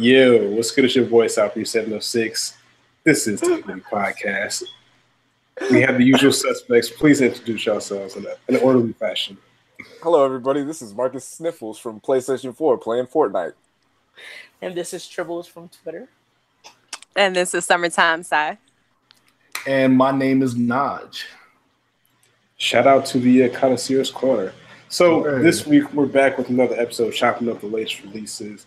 Yo, what's good? It's your boy South 706. This is the Podcast. We have the usual suspects. Please introduce yourselves in, a, in an orderly fashion. Hello, everybody. This is Marcus Sniffles from PlayStation 4 playing Fortnite. And this is Tribbles from Twitter. And this is Summertime Sai. And my name is Naj. Shout out to the uh, Connoisseur's Corner. So hey. this week we're back with another episode, chopping up the latest releases,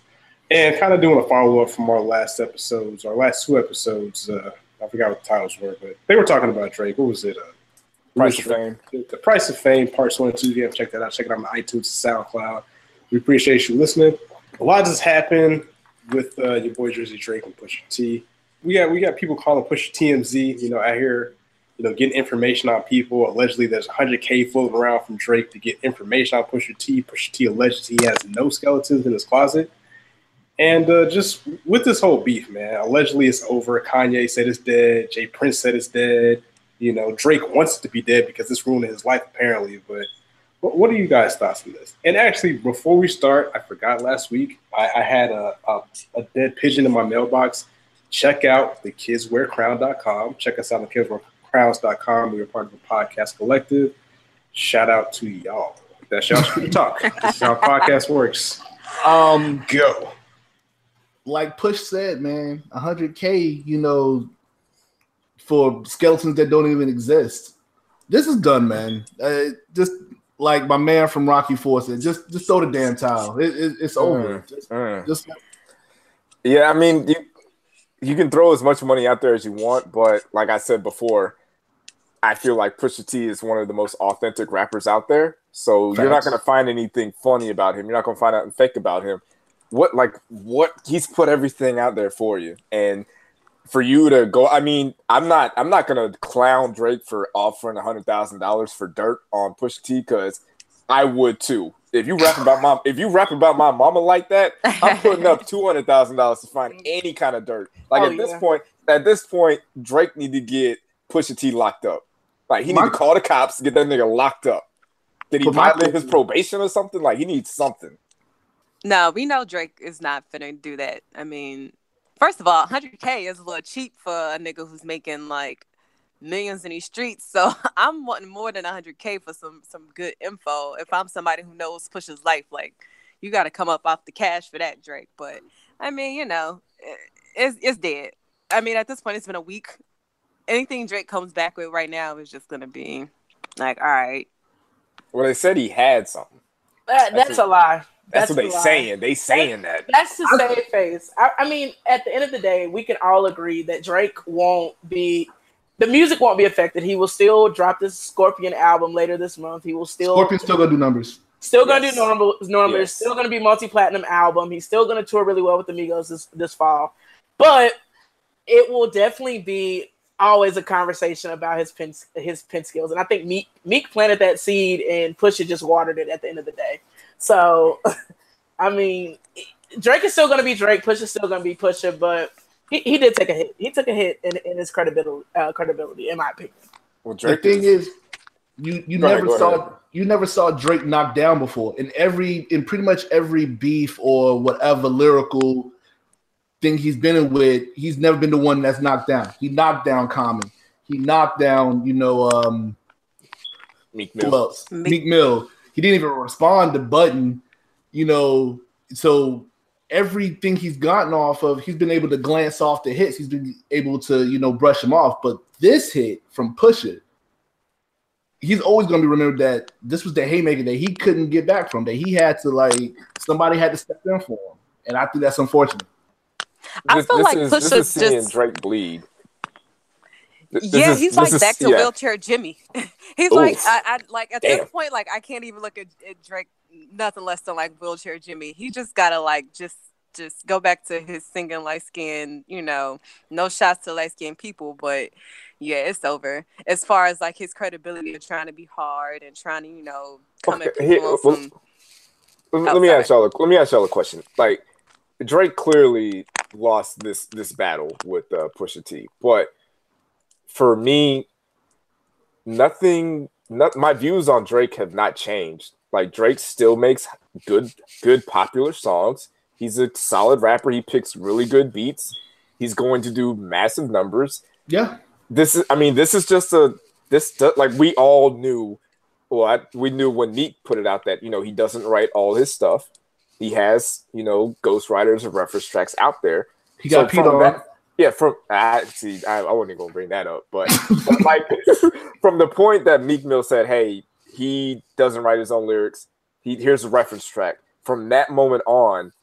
and kind of doing a follow up from our last episodes, our last two episodes. Uh, I forgot what the titles were, but they were talking about Drake. What was it? Uh, Price of Fame. The Price of Fame, parts one and two. You have to check that out. Check it out on iTunes, SoundCloud. We appreciate you listening. A lot just happened with uh, your boy Jersey Drake and Pusha T. We got we got people calling Pusha TMZ. You know, out here, you know, getting information on people. Allegedly, there's 100k floating around from Drake to get information on Pusha T. Pusha T alleges he has no skeletons in his closet. And uh, just with this whole beef, man, allegedly it's over. Kanye said it's dead. J. Prince said it's dead. You know, Drake wants it to be dead because it's ruining his life, apparently. But what are you guys' thoughts on this? And actually, before we start, I forgot last week I, I had a, a, a, dead pigeon in my mailbox. Check out the thekidswearcrown.com. Check us out on kidswearcrowns.com. We are part of a podcast collective. Shout out to y'all. That's y'all street talk. This is how podcast works. Um, go like Push said, man, 100K, you know, for skeletons that don't even exist. This is done, man. Uh, just like my man from Rocky Four said, just just throw the damn towel. It, it, it's over. Mm, just, mm. just, yeah, I mean, you you can throw as much money out there as you want, but like I said before, I feel like Pusha T is one of the most authentic rappers out there. So Thanks. you're not going to find anything funny about him. You're not going to find out fake about him what like what he's put everything out there for you. And for you to go i mean i'm not i'm not gonna clown drake for offering a hundred thousand dollars for dirt on push t because i would too. If you rap about my if you rap about my mama like that i'm putting up two hundred thousand dollars to find any kind of dirt. Like oh, at this yeah. point at this point drake need to get pusha t locked up. Like he my, need to call the cops get that nigga locked up. Did he violate his probation or something? Like he needs something no, we know Drake is not finna do that. I mean, first of all, 100K is a little cheap for a nigga who's making like millions in these streets. So I'm wanting more than 100K for some some good info. If I'm somebody who knows Push's life, like you got to come up off the cash for that, Drake. But I mean, you know, it's it's dead. I mean, at this point, it's been a week. Anything Drake comes back with right now is just gonna be like, all right. Well, they said he had something. That, that's, that's a lie. That's, That's what they saying. They saying that. that. That's to save face. I, I, mean, at the end of the day, we can all agree that Drake won't be. The music won't be affected. He will still drop this Scorpion album later this month. He will still. Scorpion's still gonna do numbers. Still gonna yes. do normal numbers. Yes. Still gonna be multi platinum album. He's still gonna tour really well with the Migos this this fall, but it will definitely be always a conversation about his pen his pen skills. And I think Meek Meek planted that seed and Pusha just watered it at the end of the day. So, I mean, Drake is still going to be Drake. Push is still going to be Pusha, but he, he did take a hit. He took a hit in, in his credibility, uh, credibility, in my opinion. Well, Drake the thing is, is you you never ahead, saw ahead. you never saw Drake knocked down before. In every in pretty much every beef or whatever lyrical thing he's been in with, he's never been the one that's knocked down. He knocked down Common. He knocked down, you know, um Meek Mill. Meek, Meek Mill. He didn't even respond to Budden, you know. So everything he's gotten off of, he's been able to glance off the hits. He's been able to, you know, brush them off. But this hit from Pusha, he's always going to be remembered that this was the haymaker that he couldn't get back from. That he had to like somebody had to step in for him, and I think that's unfortunate. I feel this like is, Pusha's this is seeing just Drake bleed. This yeah, is, he's like is, back to yeah. wheelchair Jimmy. he's Oof. like, I, I, like at Damn. this point, like I can't even look at, at, Drake nothing less than like wheelchair Jimmy. He just gotta like just just go back to his singing light skin. You know, no shots to light skinned people, but yeah, it's over. As far as like his credibility of trying to be hard and trying to you know come okay, at people here, well, let, me ask y'all. A, let me ask y'all a question. Like Drake clearly lost this this battle with uh, Pusha T, but for me, nothing. Not, my views on Drake have not changed. Like Drake still makes good, good popular songs. He's a solid rapper. He picks really good beats. He's going to do massive numbers. Yeah. This is, I mean, this is just a this like we all knew. Well, I, we knew when Meek put it out that you know he doesn't write all his stuff. He has you know ghostwriters of reference tracks out there. He got So from on. that- Yeah, from I see, I, I wasn't gonna bring that up, but, but like from the point that Meek Mill said, "Hey, he doesn't write his own lyrics. He here's a reference track." From that moment on,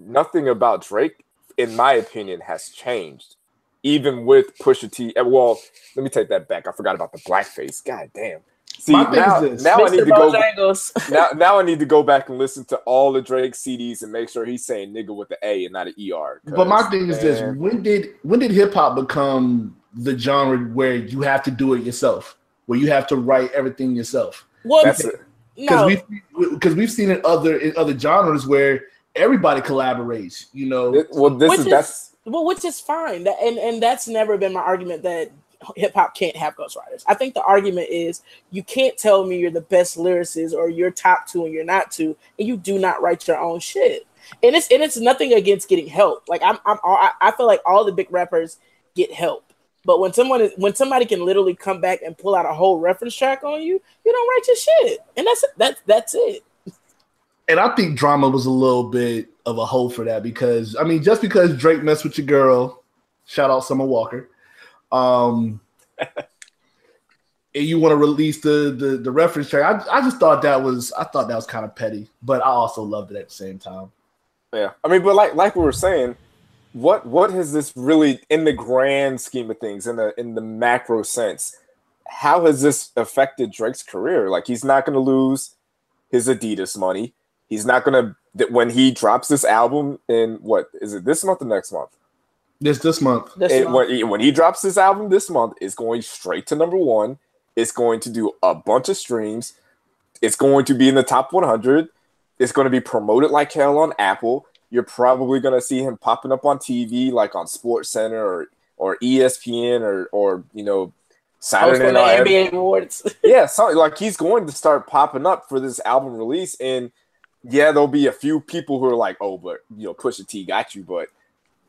nothing about Drake, in my opinion, has changed. Even with Pusha T, eh, well, let me take that back. I forgot about the blackface. God damn. See My thing is now, this. now I need Mr. to go now, now I need to go back and listen to all the Drake CDs and make sure he's saying nigga with the A and not an ER. But my thing is this: when did when did hip hop become the genre where you have to do it yourself, where you have to write everything yourself? Well, that's it. Because no, we've because we've seen it other in other genres where everybody collaborates. You know, It- well, this is is- that's well, which is fine. That, and and that's never been my argument that hip hop can't have ghostwriters. I think the argument is you can't tell me you're the best lyricist or you're top two and you're not two, and you do not write your own shit. And it's and it's nothing against getting help. Like I'm, I'm I I feel like all the big rappers get help. But when someone is when somebody can literally come back and pull out a whole reference track on you, you don't write your shit, and that's that's that's it. and I think drama was a little bit of a hole for that because I mean, just because Drake messed with your girl, shout out Summer Walker, um, and you want to release the, the the reference track, I, I just thought that was I thought that was kind of petty, but I also loved it at the same time. yeah. I mean, but like like we were saying, what what has this really in the grand scheme of things, in the in the macro sense, how has this affected Drake's career? Like he's not going to lose his Adidas money. He's not going to when he drops this album in what is it this month or next month? This this month, This It- month. when, he, when he drops this album this month, it's going straight to number one. It's going to do a bunch of streams. It's going to be in the top 100. It's going to be promoted like hell on Apple. You're probably going to see him popping up on TV, like on Sports Center or or ESPN or or you know Saturday Hosting the Night. NBA awards. Yeah, so like he's going to start popping up for this album release, and yeah, there'll be a few people who are like, "Oh, but you know, Pusha T got you." But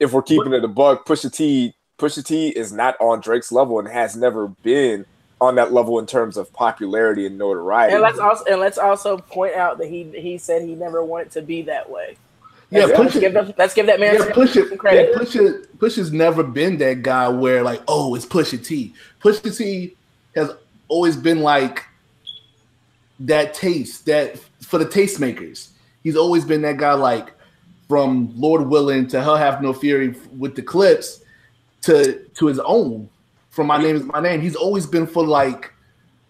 if we're keeping it a bug, Pusha T, Pusha T is not on Drake's level and has never been on that level in terms of popularity and notoriety. And let's also and let's also point out that he he said he never wanted to be that way. yeah, Let's, push let's it. give them, let's give that man Yeah, some, push it. some credit. Yeah, push it. Push has never been that guy where like, oh, it's Pusha T. Pusha T has always been like that taste that for the tastemakers. He's always been that guy like from Lord Willing to Hell Hath No Fury with the Clipse to to his own. From my name is my name. He's always been for like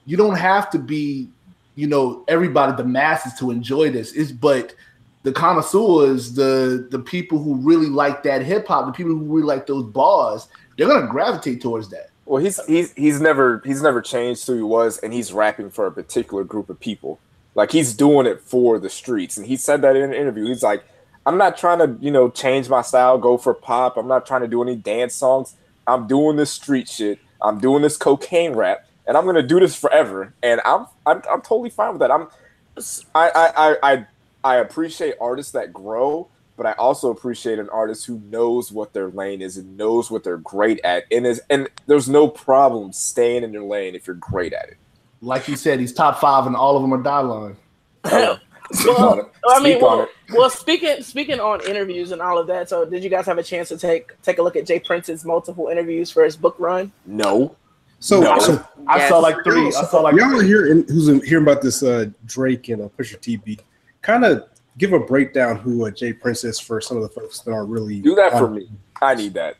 you don't have to be, you know, everybody the masses to enjoy this. Is but the connoisseurs, the the people who really like that hip hop, the people who really like those bars, they're gonna gravitate towards that. Well, he's he's he's never he's never changed who he was, and he's rapping for a particular group of people. Like he's doing it for the streets, and he said that in an interview. He's like, "I'm not trying to you know change my style, go for pop. I'm not trying to do any dance songs. I'm doing this street shit. I'm doing this cocaine rap, and I'm gonna do this forever. And I'm I'm, I'm totally fine with that. I'm I I I I, I appreciate artists that grow." But I also appreciate an artist who knows what their lane is and knows what they're great at, and is and there's no problem staying in your lane if you're great at it. Like you said, he's top five, and all of them are die line. Speak. I mean, well, well, speaking speaking on interviews and all of that. So, did you guys have a chance to take take a look at J. Prince's multiple interviews for his book run? No, So, No. so I Yes. saw like three. I saw like y'all are hearing who's hearing about this uh, Drake and uh, Pusha T beat. Kind of give a breakdown who uh, J. Prince is for some of the folks that aren't really do that for me. I need that.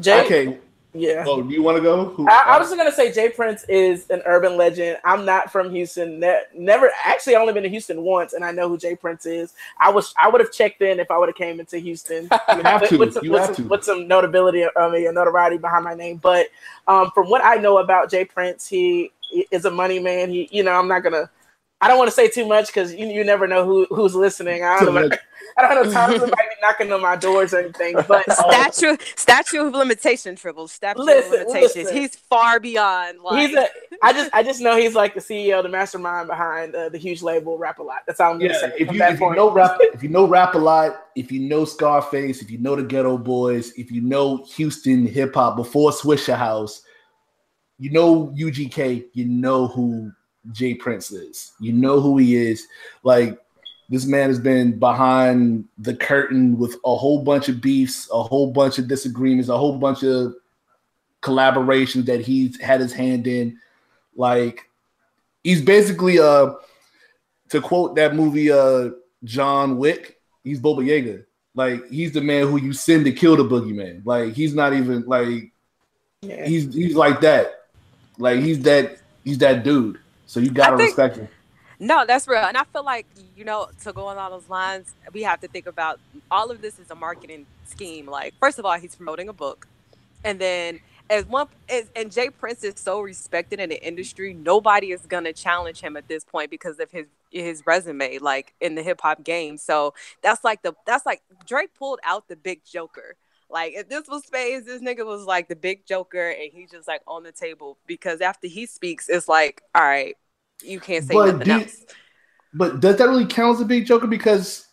Jay, okay. Yeah. Oh, do you want to go? Who, I, I was just gonna say J. Prince is an urban legend. I'm not from Houston. Ne- never actually only been to Houston once, and I know who J. Prince is. I was I would have checked in if I would have came into Houston. you have with, to. with some, you with, have some, to. with some notability, I mean, notoriety behind my name. But um, from what I know about J. Prince, he is a money man. He, you know, I'm not gonna. I don't want to say too much because you, you never know who who's listening. I don't know. I don't know. Times it might be knocking on my doors or anything. But statue statue of limitation, triple statue Listen, of limitations. listen. He's far beyond. Like, he's a. I just I just know he's like the CEO, the mastermind behind uh, the huge label Rap a Lot. That's all I'm gonna Yeah, say. if you, if you know rap, if you know rap a lot, if you know Scarface, if you know the Geto Boys, if you know Houston hip hop before Swishahouse, you know UGK, you know who J. Prince is. You know who he is. Like this man has been behind the curtain with a whole bunch of beefs, a whole bunch of disagreements, a whole bunch of collaborations that he's had his hand in. Like he's basically uh to quote that movie uh John Wick, he's Baba Yaga. Like he's the man who you send to kill the boogeyman. Like he's not even like Yeah. he's he's like that. Like he's that he's that dude. So you gotta think- respect him. No, that's real. And I feel like, you know, to go on all those lines, we have to think about all of this is a marketing scheme. Like, first of all, he's promoting a book. And then as one as, and J. Prince is so respected in the industry, nobody is gonna challenge him at this point because of his his resume, like in the hip hop game. So that's like the that's like Drake pulled out the big joker. Like if this was Spades, this nigga was like the big joker and he's just like on the table because after he speaks, it's like, all right, you can't say But nothing do- else. But does that really count as a big joker? Because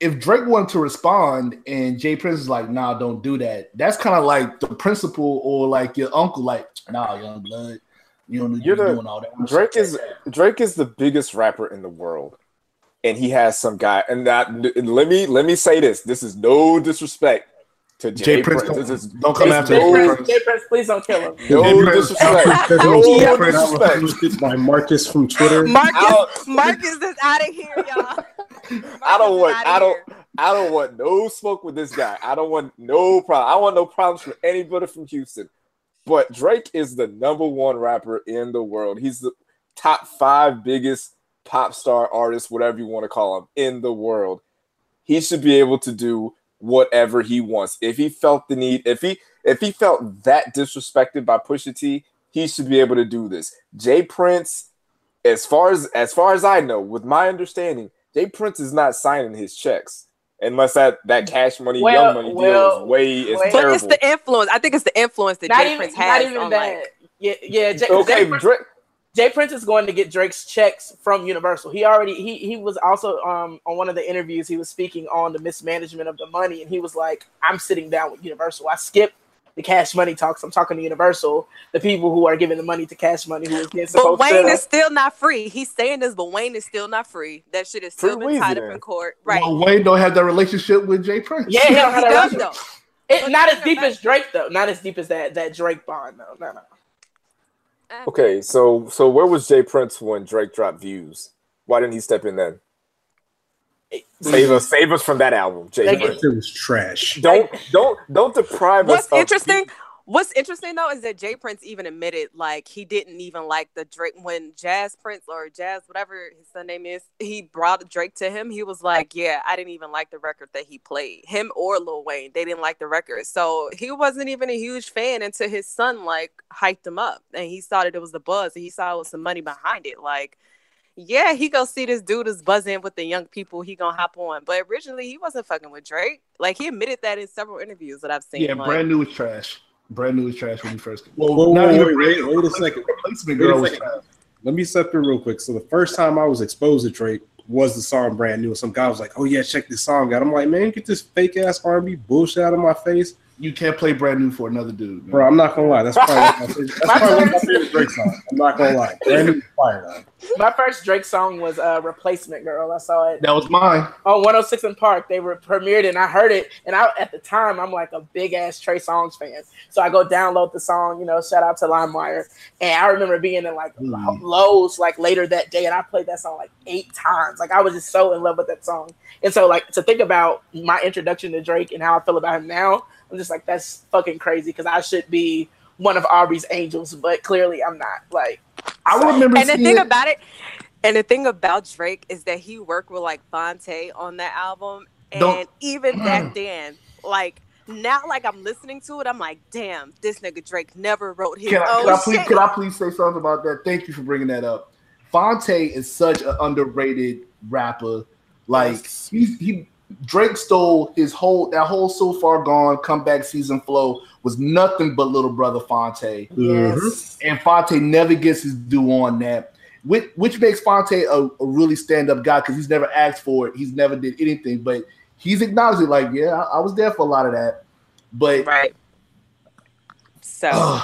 if Drake wanted to respond and J. Prince is like, nah, don't do that, that's kind of like the principal or like your uncle, like, nah, young blood, you don't need to You're be the- doing all that. Drake is Drake is the biggest rapper in the world, and he has some guy. And that and let me let me say this: this is no disrespect to Jay, J. Prince. Prince. Don't, This is don't come after J. Prince, Prince. J. Prince, please don't kill him. no Jay disrespect. There's No disrespect. By Marcus from Twitter. Marcus, Out. Marcus is out of here, y'all. I don't want. I don't. here. I don't want no smoke with this guy. I don't want no problem. I want no problems with anybody from Houston. But Drake is the number one rapper in the world. He's the top five biggest pop star artist, whatever you want to call him, in the world. He should be able to do whatever he wants. If he felt the need, if he if he felt that disrespected by Pusha T, he should be able to do this. J. Prince, as far as as far as I know, with my understanding, J. Prince is not signing his checks unless that that cash money, Well, young money well, deal is way is wait. But it's the influence. I think it's the influence that Not Jay even, Prince not has even on that. like. yeah, yeah. Jay, okay, Jay, Prince, Drake. J. Prince is going to get Drake's checks from Universal. He already he he was also um on one of the interviews he was speaking on the mismanagement of the money and he was like I'm sitting down with Universal. I skip the cash money talks. I'm talking to Universal, the people who are giving the money to cash money who is getting But Wayne to is still not free. He's saying this, but Wayne is still not free. That shit is still Free been tied up in court. Right. Well, Wayne don't have that relationship with J. Prince. Yeah, he don't he have that does relationship. though. It, not as deep as Drake though. Not as deep as that that Drake bond though. No, no. Okay, so so where was J. Prince when Drake dropped views? Why didn't he step in then? Save us, save us from that album, Jay They Prince. It was trash. Don't don't don't deprive What's us. What's interesting? What's interesting though is that J. Prince even admitted like he didn't even like the Drake when Jas Prince or Jas whatever his son name is he brought Drake to him he was like yeah I didn't even like the record that he played him or Lil Wayne they didn't like the record so he wasn't even a huge fan until his son like hyped him up and he saw that it was the buzz and he saw it was some money behind it like yeah he go see this dude is buzzing with the young people he gonna hop on but originally he wasn't fucking with Drake like he admitted that in several interviews that I've seen Yeah, like, brand new is trash. Brand new is trash when he first came. Whoa, whoa, not whoa, even wait, wait, wait a second. Replacement girl was trash. Let me step through real quick. So the first time I was exposed to Drake was the song "Brand New." Some guy was like, "Oh yeah, check this song out." I'm like, "Man, get this fake ass R&B bullshit out of my face, You can't play brand new for another dude. man. bro." I'm not gonna lie. That's probably of my favorite, that's probably one of my favorite Drake songs. I'm not gonna lie. Brand New fire though. My first Drake song was uh, "Replacement Girl." I saw it That was mine. on 106 & Park. They were premiered and I heard it. And I at the time I'm like a big ass Trey Songz fan. So I go download the song, you know, shout out to LimeWire. And I remember being in like Mm. lows like later that day and I played that song like eight times. Like I was just so in love with that song. And so like to think about my introduction to Drake and how I feel about him now, I'm just like that's fucking crazy because I should be one of Aubrey's angels, but clearly I'm not. Like I remember and the seeing thing about it and the thing about Drake is that he worked with like Phonte on that album and Don't- even back then like now like I'm listening to it I'm like damn this nigga Drake never wrote his Can I, own can, I please, shit. can I please say something about that? Thank you for bringing that up. Phonte is such an underrated rapper. Like he, he Drake stole his whole that whole so far gone comeback season flow was nothing but little brother Phonte. Mm-hmm. Yes. And Phonte never gets his due on that, which which makes Phonte a, a really stand up guy because he's never asked for it. He's never did anything, but he's acknowledged it. Like, yeah, I, I was there for a lot of that. But Right. So,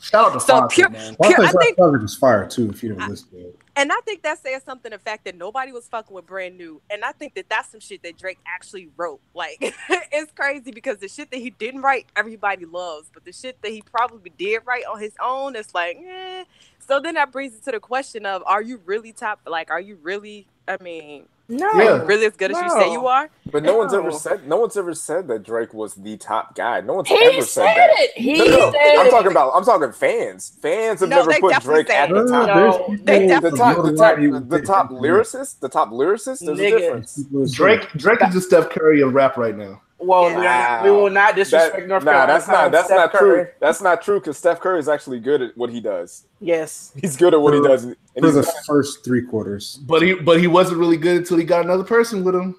shout out to So Phonte, pure- man. Pure- I think- coverage was fire too. If you didn't listen to it. and I think that says something. The fact that nobody was fucking with brand new, and I think that that's some shit that Drake actually wrote. Like, it's crazy because the shit that he didn't write, everybody loves, but the shit that he probably did write on his own, it's like, eh. So then that brings it to the question of, are you really top? Like, are you really? I mean, No. are Yeah. you really as good as you say you are? But no one's ever said no one's ever said that Drake was the top guy. No one's He ever said said that. it. He No, no, no. said I'm talking about. I'm talking fans. Fans have No, never put Drake at the top. No, they The definitely- top, the top, the top lyricist, the top lyricist. There's Nigga. a difference. Drake Drake is the Steph Curry of rap right now. Well, Wow. we will not disrespect That, North nah, Carolina. that's not. That's Steph not Curry. true. That's not true because Steph Curry is actually good at what he does. Yes. He's good at what he does, and For he's, the first three quarters. But he but he wasn't really good until he got another person with him.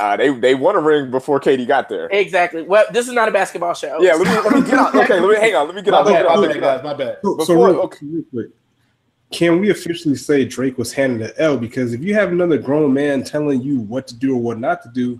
uh, they they won a ring before KD got there. Exactly. Well, this is not a basketball show. Yeah, let me let me get out. Okay, let me hang on. Let me get My out. Let me get my let bad, guys, my bad. So, so real, okay, real quick, can we officially say Drake was handed the L? Because if you have another grown man telling you what to do or what not to do,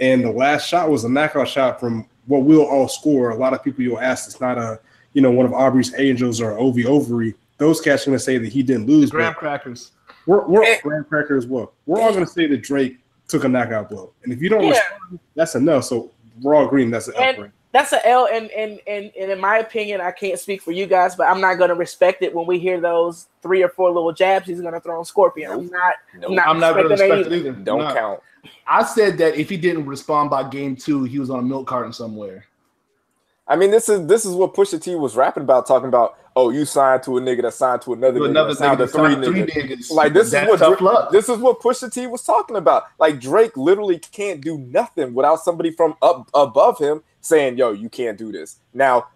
and the last shot was a knockout shot from what we'll all score, a lot of people you'll ask, it's not a you know one of Aubrey's Angels or Ovi Ovary. Those cats are gonna say that he didn't lose, Graham crackers. we're, we're Eh. Graham Cracker as well. We're all gonna say that Drake took a knockout blow, and if you don't Yeah. respond, that's a no. So we're all agreeing that's an L. And- for him. That's an L, and, and and and in my opinion, I can't speak for you guys, but I'm not going to respect it when we hear those three or four little jabs he's going to throw on Scorpion. I'm not. Nope. Not I'm not going to respect that it either. Don't No. count. I said that if he didn't respond by game two, he was on a milk carton somewhere. I mean, this is this is what Pusha T was rapping about, talking about. Oh, you signed to a nigga that signed to another To nigga another signed nigga, to three three niggas. niggas. Like this is what tough Dra- luck. this is what Pusha T was talking about. Like Drake literally can't do nothing without somebody from up above him saying, "Yo, you can't do this." Now,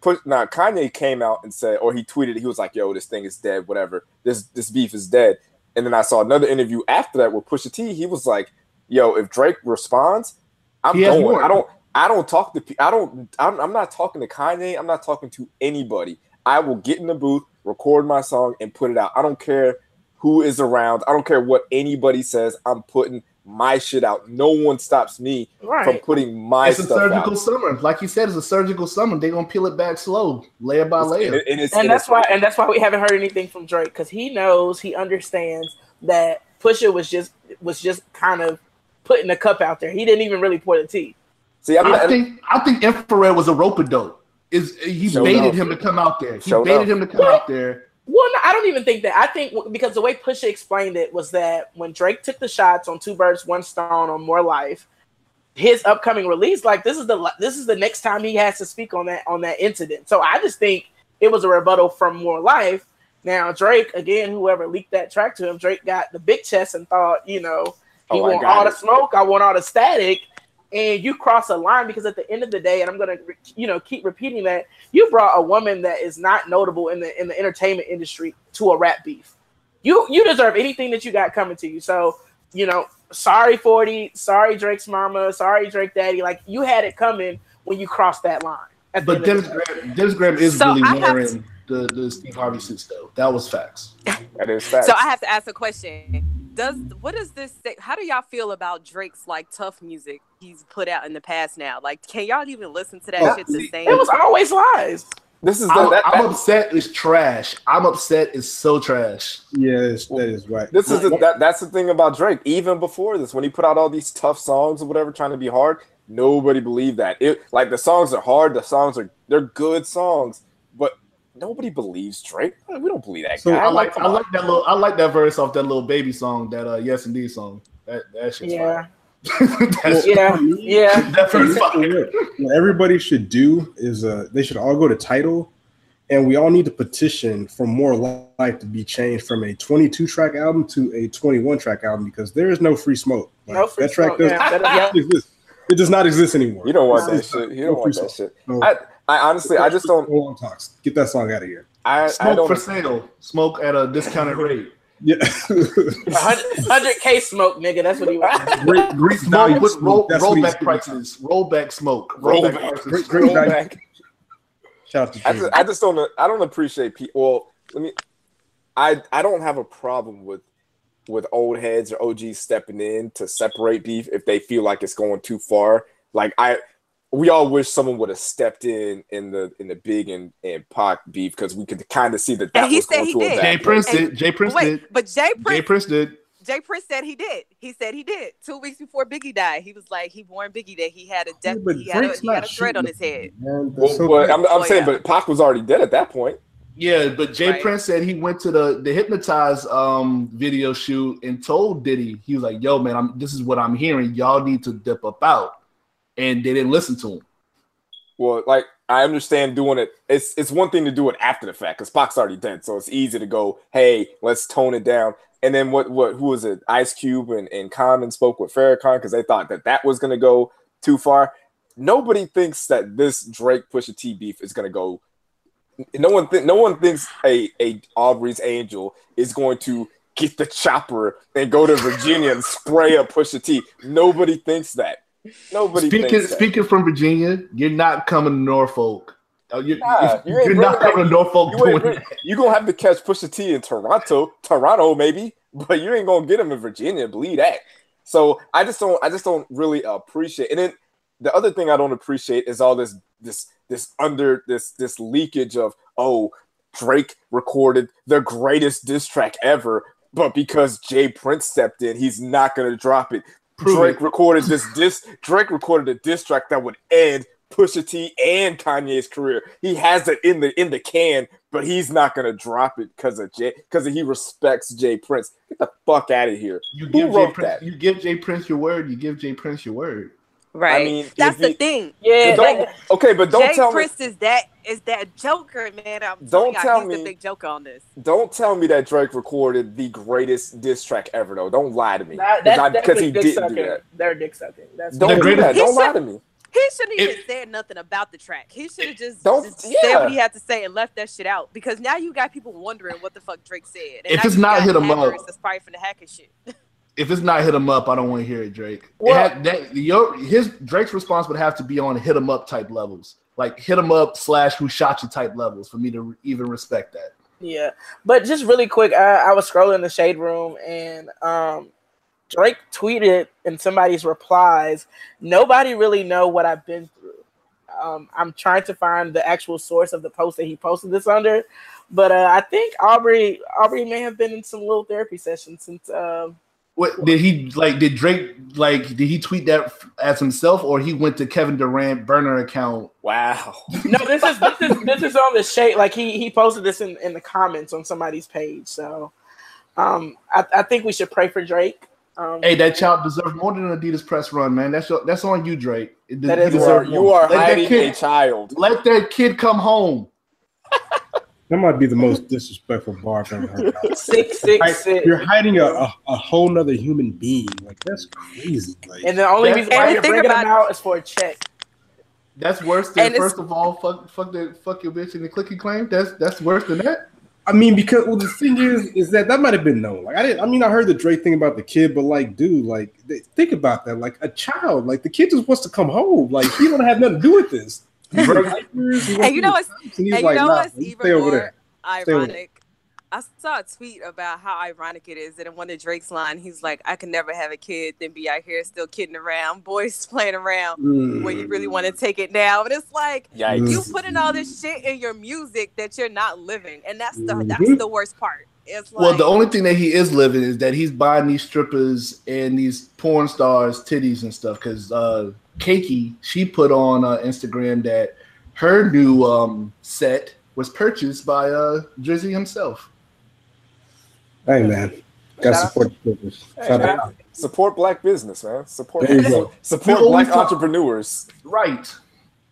push now Kanye came out and said, or he tweeted, he was like, "Yo, this thing is dead. Whatever. This this beef is dead." And then I saw another interview after that with Pusha T. He was like, "Yo, if Drake responds, I'm He going. I don't. I don't talk to. I don't. I'm, I'm not talking to Kanye. I'm not talking to anybody. I will get in the booth, record my song, and put it out. I don't care who is around. I don't care what anybody says. I'm putting my shit out. No one stops me from putting my It's a surgical out. summer. Like you said, it's a surgical summer. They're gonna peel it back slow, layer by And, layer. it- and it's, And and that's it's- why. And that's why we haven't heard anything from Drake because he knows, he understands that Pusha was just was just kind of putting the cup out there. He didn't even really pour the tea. See, I'm I think I think infrared was a rope a dope. Is he baited up. him to come out there? He Showed baited up. him to come out there. Well, no, I don't even think that. I think because the way Pusha explained it was that when Drake took the shots on Two Birds, One Stone on More Life, his upcoming release, like this is the this is the next time he has to speak on that on that incident. So I just think it was a rebuttal from More Life. Now Drake, again, whoever leaked that track to him, Drake got the big chest and thought, you know, oh, he Oh, want all it. the smoke, I want all the static, and you cross a line because at the end of the day, and I'm gonna, you know, keep repeating that you brought a woman that is not notable in the in the entertainment industry to a rap beef. You you deserve anything that you got coming to you. So you know, sorry forty, sorry Drake's mama, sorry Drake daddy. Like you had it coming when you crossed that line. at the But end Dennis. Graham, Dennis Graham is So really I have wearing the, the Steve Harvey suits though. That was facts. that is facts. So I have to ask a question. Does what does this say? How do y'all feel about Drake's like tough music he's put out in the past now? Like, can y'all even listen to that Oh, shit the same? It was always lies. this is the, I'm, that, I'm upset. It's trash. I'm upset. It's so trash. Yeah, it's, that is right. This is the, that, that's the thing about Drake. Even before this, when he put out all these tough songs or whatever, trying to be hard, nobody believed that. It like the songs are hard. The songs are they're good songs, but nobody believes Drake. We don't believe that So, guy. I like I like that little I like that verse off that little baby song that uh Yes Indeed song. That that shit's Yeah, fire. That's, yeah, yeah. that verse fire. what everybody should do is uh, they should all go to Tidal and we all need to petition for more life to be changed from a 22 track album to a 21 track album because there is no free smoke Like, No free that track smoke, does, yeah. that Yeah. doesn't exist. it does not exist anymore You don't want that shit. You don't want that smoke. shit. No. I, I honestly, I just don't. Long talks get that song out of here I, I Smoke don't. for sale. Smoke at a discounted rate. Yeah. 100 k smoke, nigga. That's what he wants. Great, great value smoke. Put roll, That's rollback prices. Rollback smoke. Rollback. Rollback prices. Great, great Roll back. Shout out to I just, I just don't I don't appreciate people. Well, let me. I I don't have a problem with with old heads or OGs stepping in to separate beef if they feel like it's going too far. Like I, we all wish someone would have stepped in in the in the big and and Pac beef because we could kind of see that that And he was said going he did. Jay. Prince And- did. J. Prince Wait, did. but J. Prince, J. Prince, Prince did. J. Prince said he did. He said he did. Two weeks before Biggie died, he was like, he warned Biggie that he had a death, but he, had a, Drake's he had a threat on his head. Man, Well, so but. I'm, I'm Oh, saying, yeah. but Pac was already dead at that point. Yeah, but Jay Right. Prince said he went to the the hypnotize um video shoot and told Diddy he was like, "Yo, man, I'm this is what I'm hearing. Y'all need to dip up out," and they didn't listen to him. Well, like I understand doing it. It's it's one thing to do it after the fact because Pac's already dead, so it's easy to go, "Hey, let's tone it down." And then what? What? Who was it? Ice Cube and and Common spoke with Farrakhan because they thought that that was going to go too far. Nobody thinks that this Drake Pusha T beef is going to go. No one, th- no one thinks a a Aubrey's Angel is going to get the chopper and go to Virginia and spray a Pusha T. Nobody thinks that. Nobody Speaking speaking from Virginia, you're not coming to Norfolk. Uh, you, Nah, you you're not bringing coming to Norfolk You doing ain't bring- that. you gonna have to catch Pusha T in Toronto, Toronto maybe, but you ain't gonna get him in Virginia. Believe that. So I just don't, I just don't really appreciate. And then the other thing I don't appreciate is all this, this, this under this, this leakage of oh, Drake recorded the greatest diss track ever, but because J. Prince stepped in, he's not gonna drop it. Prove Drake it. recorded this diss. Drake recorded a diss track that would end Pusha T and Kanye's career. He has it in the in the can, but he's not gonna drop it because of Jay because he respects J. Prince. Get the fuck out of here. You Who give J. Prince, that? you give J. Prince your word. You give J. Prince your word. Right. I mean, That's the he- thing. Yeah, don't, like, okay, but don't tell me Jay tell Prince is that is that Joker, man. I'm Don't telling y'all, tell me- the big joker on this. don't tell me that Drake recorded the greatest diss track ever though. Don't lie to me that, because that's because he didn't sucking. do that. They're dick sucking. That's Don't do that. Don't lie to me. He shouldn't even If- said nothing about the track. He should have just, Don't- just said what he had to say and left that shit out. Because now you got people wondering what the fuck Drake said. And If it's not hit hit 'em up- hackers That's probably from the hacking shit. If it's not hit him up, I don't want to hear it, Drake. It had- that, your his Drake's response would have to be on hit him up type levels, like hit him up slash who shot you type levels for me to even respect that. Yeah, but just really quick, I, I was scrolling the shade room and um, Drake tweeted in somebody's replies, "Nobody really know what I've been through." Um, I'm trying to find the actual source of the post that he posted this under, but uh, I think Aubrey Aubrey may have been in some little therapy sessions since. Um, What did he like? Did Drake like? Did he tweet that as himself, or he went to Kevin Durant burner account? Wow. no, this is this is this is on the shade. Like he he posted this in in the comments on somebody's page. So, um, I, I think we should pray for Drake. Um, Hey, that child deserves more than an Adidas press run, man. That's your, that's on you, Drake. It- That he is You are, more. you are Let that hiding a kid- child. Let that kid come home. That might be the most disrespectful bar I've ever heard. about. six six Like, six. You're hiding a, a, a whole nother human being. Like that's crazy. Like, And the only reason And why you're thing bringing about- them out is for a check. That's worse than And first of all, fuck, fuck the fuck your bitch in the clicky claim. That's that's worse than that. I mean, because well, the thing is, is that that might have been known. Like I didn't. I mean, I heard the Drake thing about the kid, but like, dude, like, they, think about that. Like a child, like the kid just wants to come home. Like he don't have nothing to do with this. He wears diapers, he wants And you know what's and you like, know nah, what's even more there. Stay over ironic? I saw a tweet about how ironic it is that in one of Drake's line, he's like, "I can never have a kid, then be out here still kidding around, boys playing around when you really want to take it now." But it's like Yikes. you putting all this shit in your music that you're not living, and that's the Mhm. that's the worst part. It's like, Well, the only thing that he is living is that he's buying these strippers and these porn stars titties and stuff. Because uh, Keiki, she put on uh, Instagram that her new um, set was purchased by uh, Drizzy himself. Hey man, got Shout out- support the business. Hey, Shout shout. Support black business, man. Support There you go. support We black talk- entrepreneurs. Right.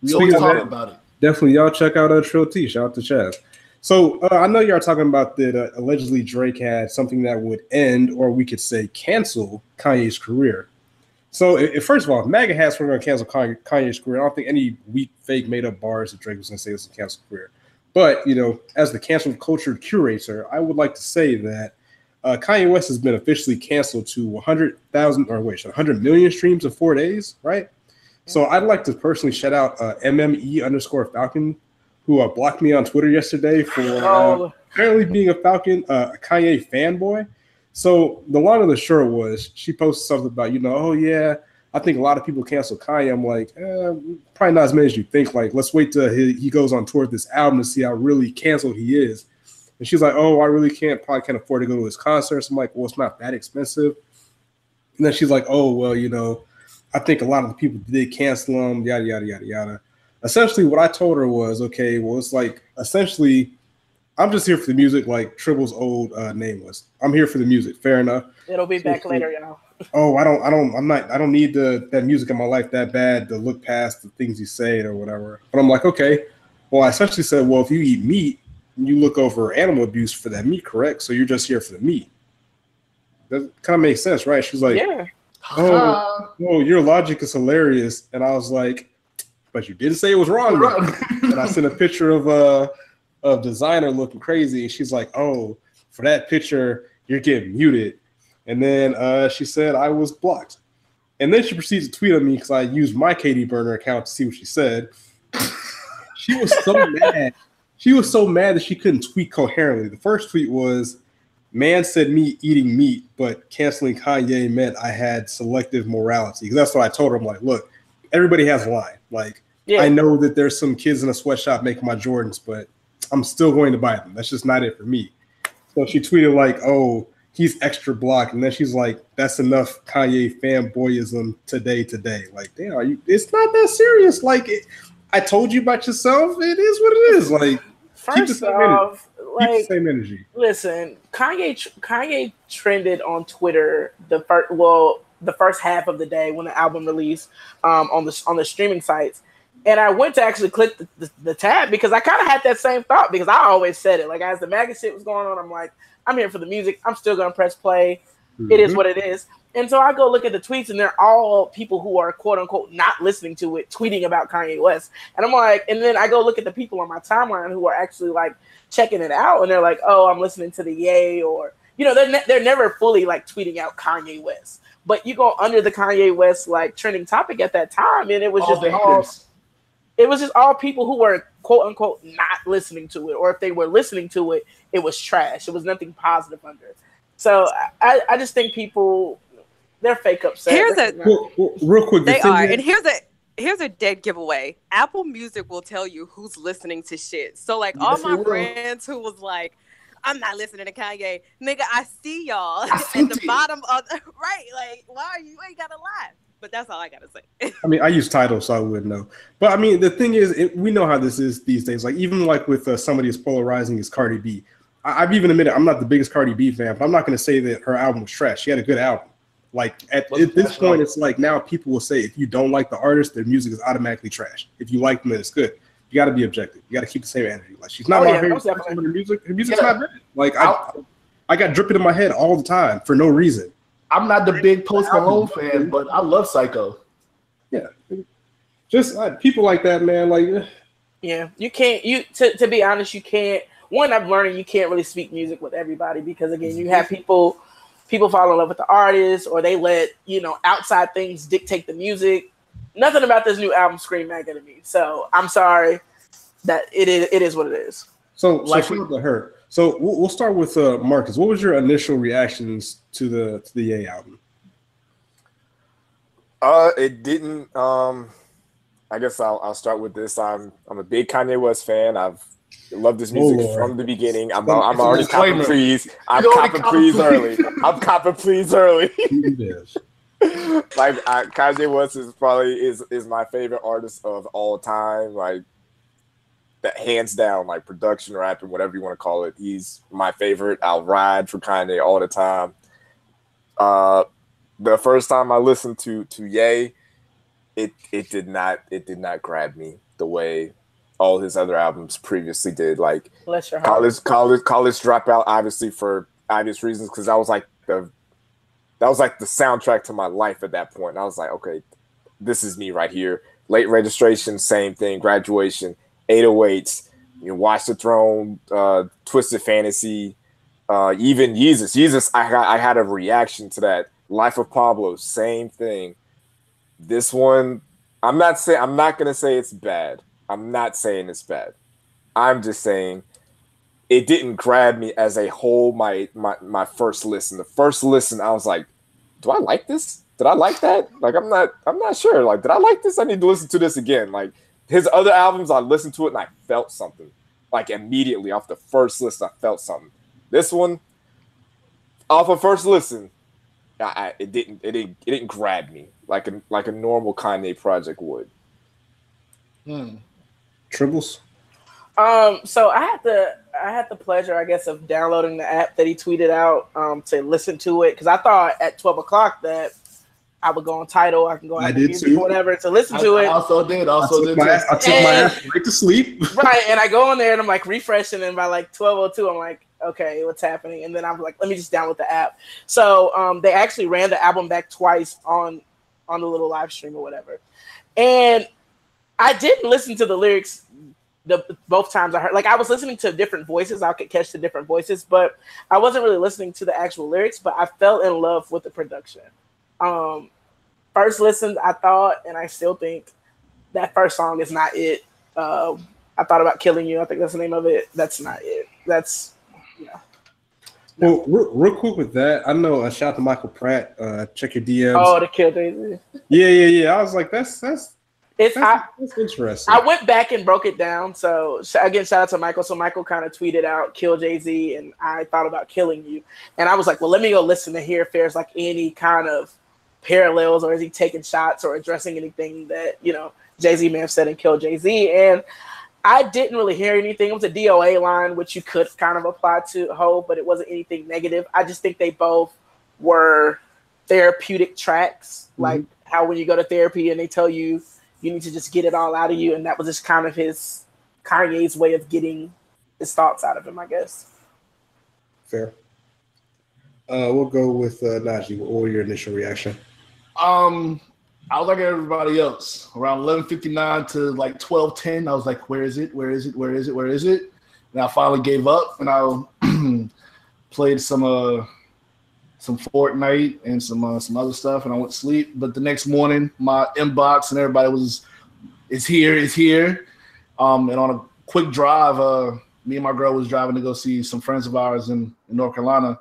We Speaking always talk about it. Definitely, y'all check out uh, Trill T. Shout out to Chaz. So uh, I know y'all talking about that. Uh, allegedly, Drake had something that would end, or we could say cancel Kanye's career. So, if, first of all, if MAGA has we're going to cancel Kanye's career, I don't think any weak, fake, made up bars that Drake was going to say this is a cancel career. But you know, as the cancel culture curator, I would like to say that uh, Kanye West has been officially canceled to 100,000 or wait, 100 million streams in four days, right? So I'd like to personally shout out uh, MME underscore Falcon, who uh, blocked me on Twitter yesterday for uh, Oh, apparently being a Falcon, uh, a Kanye fanboy. So the line of the short was she posted something about, you know, oh yeah, I think a lot of people cancel Kanye. I'm like, eh, probably not as many as you think. Like, let's wait till he, he goes on tour with this album to see how really canceled he is. And she's like, oh, I really can't, probably can't afford to go to his concerts. I'm like, well, it's not that expensive. And then she's like, oh, well, you know, I think a lot of the people did cancel him, yada, yada, yada, yada. Essentially, what I told her was, okay, well, it's like, essentially, I'm just here for the music, like Tribble's old uh, name was. I'm here for the music. Fair enough. it'll be back later, y'all. Oh, I don't, I don't, I'm not, I don't need the that music in my life that bad to look past the things you saying or whatever. But I'm like, okay. Well, I essentially said, well, if you eat meat, you look over animal abuse for that meat, correct? So you're just here for the meat. That kind of makes sense, right? She's like, Yeah. oh, oh, your logic is hilarious. And I was like, but you didn't say it was wrong. though." and I sent a picture of uh of designer looking crazy, and she's like, "Oh, for that picture, you're getting muted." And then uh, she said I was blocked, and then she proceeds to tweet at me because I used my KD Burner account to see what she said. she was so mad. She was so mad that she couldn't tweet coherently. The first tweet was, "Man said me eating meat, but canceling Kanye meant I had selective morality." Because that's what I told her. I'm like, "Look, everybody has a line. Like, Yeah. I know that there's some kids in a sweatshop making my Jordans, but I'm still going to buy them. That's just not it for me. So she tweeted like, "Oh, he's extra blocked," and then she's like, "That's enough Kanye fanboyism today. Today, like, damn, are you, it's not that serious. Like, it, I told you about yourself. It is what it is. Like, keep the First same energy. off, keep the same energy. listen, Kanye Kanye trended on Twitter the first well the first half of the day when the album released um, on the on the streaming sites, and I went to actually click the, the, the tab because I kind of had that same thought because I always said it like as the MAGA shit was going on, I'm like I'm here for the music. I'm still gonna press play. It is Mhm. what it is. And so I go look at the tweets, and they're all people who are quote unquote not listening to it, tweeting about Kanye West. And I'm like, and then I go look at the people on my timeline who are actually like checking it out, and they're like, oh, I'm listening to the Ye, or you know, they're ne- they're never fully like tweeting out Kanye West. But you go under the Kanye West like trending topic at that time, and it was All just the all. It was just all people who were quote unquote not listening to it, or if they were listening to it, it was trash. It was nothing positive under. it. So I, I just think people they're fake upset. Here's a- not- Well, well, real quick, They are, and here's a here's a dead giveaway. Apple Music will tell you who's listening to shit. So like all my friends who was like, I'm not listening to Kanye, nigga. I see y'all I at the it. bottom of the, right. Like, why are you? you ain't gotta lie. But that's all I gotta say. I mean, I use titles, so I wouldn't know. But I mean, the thing is, it, we know how this is these days. Like, even like with uh, somebody as polarizing as Cardi B, I, I've even admitted I'm not the biggest Cardi B fan, but I'm not going to say that her album was trash. She had a good album. Like at, at this point, it's like now people will say if you don't like the artist, their music is automatically trash. If you like them, then it's good. You got to be objective. You got to keep the same energy. Like she's not Oh, my yeah, favorite most person, but her music, her music's Yeah. not bad. Like I, I got dripping in my head all the time for no reason. I'm not the big Post Malone fan, but I love Psycho. Yeah, just uh, people like that, man. Like. eh, Yeah, you can't. You to, to be honest, you can't. One, I'm learning you can't really speak music with everybody because again, you have people people fall in love with the artist or they let you know outside things dictate the music. Nothing about this new album scream MAGA to me. So I'm sorry that it is it is what it is. So, Like so we- shout out to her. So we'll, we'll start with uh, Marcus. What was your initial reactions to the to the Ye album? Uh, it didn't. Um, I guess I'll, I'll start with this. I'm I'm a big Kanye West fan. I've loved his music Oh, from the beginning. I'm It's I'm already copping disclaimer. please. I'm copping please early. I'm copping please early. Like I, Kanye West is probably is is my favorite artist of all time. Like that hands down, like production, rapping, whatever you want to call it. He's my favorite. I'll ride for Kanye all the time. Uh, the first time I listened to to Ye, it it did not it did not grab me the way all his other albums previously did. Like Bless your heart. college college college dropout obviously for obvious reasons because I was like the that was like the soundtrack to my life at that point i was like okay this is me right here late registration same thing graduation 808s you know, watch the throne uh twisted fantasy Uh, even Jesus. Jesus, I I had a reaction to that. Life of Pablo, same thing. This one, I'm not saying I'm not gonna say it's bad. I'm not saying it's bad. I'm just saying it didn't grab me as a whole. My my my first listen, the first listen, I was like, do I like this? Did I like that? Like I'm not I'm not sure. Like did I like this? I need to listen to this again. Like his other albums, I listened to it and I felt something. Like immediately off the first listen, I felt something. This one, off of first listen, I, I, it didn't it didn't it didn't grab me like a like a normal Kanye project would. Hmm. Tribbles. Um, so I had the I had the pleasure, I guess, of downloading the app that he tweeted out um, to listen to it because I thought at twelve o'clock that I would go on Tidal, I can go on I did music, too. whatever to listen to I, it. I also did. Also took did. my, I took my And- ass right to sleep. right, and I go on there and I'm like refreshing, and by like twelve oh two, I'm like, okay, what's happening? And then I'm like, let me just download the app. So um, they actually ran the album back twice on on the little live stream or whatever, and I didn't listen to the lyrics the both times I heard. Like I was listening to different voices, I could catch the different voices, but I wasn't really listening to the actual lyrics. But I fell in love with the production. Um, first listen, I thought, and I still think that first song is not it. Um, I thought about killing you. I think that's the name of it. That's not it. That's yeah. Well, real, real quick with that, I know. a shout out to Michael Pratt. Uh, check your DMs. oh, the kill Jay-Z. yeah, yeah, yeah. I was like, that's that's It's I, that's, that's interesting. I went back and broke it down. So again, shout out to Michael. So Michael kind of tweeted out "kill Jay Z," and I thought about killing you. And I was like, well, let me go listen to hear if there's like any kind of parallels, or is he taking shots or addressing anything that you know Jay Z may have said in "Kill Jay Z." And I didn't really hear anything. It was a DOA line, which you could kind of apply to Ho, but it wasn't anything negative. I just think they both were therapeutic tracks, like mm-hmm. how when you go to therapy and they tell you you need to just get it all out of you, and that was just kind of his Kanye's way of getting his thoughts out of him, I guess. Fair. Uh, we'll go with uh, Najee. What were your initial reaction? Um, I was like everybody else. Around eleven fifty nine to like twelve ten, I was like, "Where is it? Where is it? Where is it? Where is it?" And I finally gave up, and I played some uh some Fortnite and some uh, some other stuff, and I went to sleep. But the next morning, my inbox and everybody was, "It's here, it's here." Um, and on a quick drive, uh, me and my girl was driving to go see some friends of ours in, in North Carolina.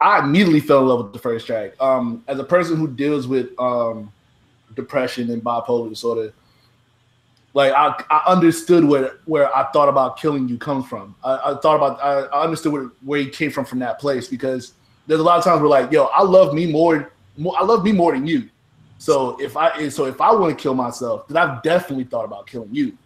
I immediately fell in love with the first track. Um, as a person who deals with um, depression and bipolar disorder, like I, I understood where where I thought about killing you comes from. I, I thought about I, I understood where, where he came from from that place because there's a lot of times where like, yo, I love me more, more I love me more than you. So if I so if I want to kill myself, then I've definitely thought about killing you.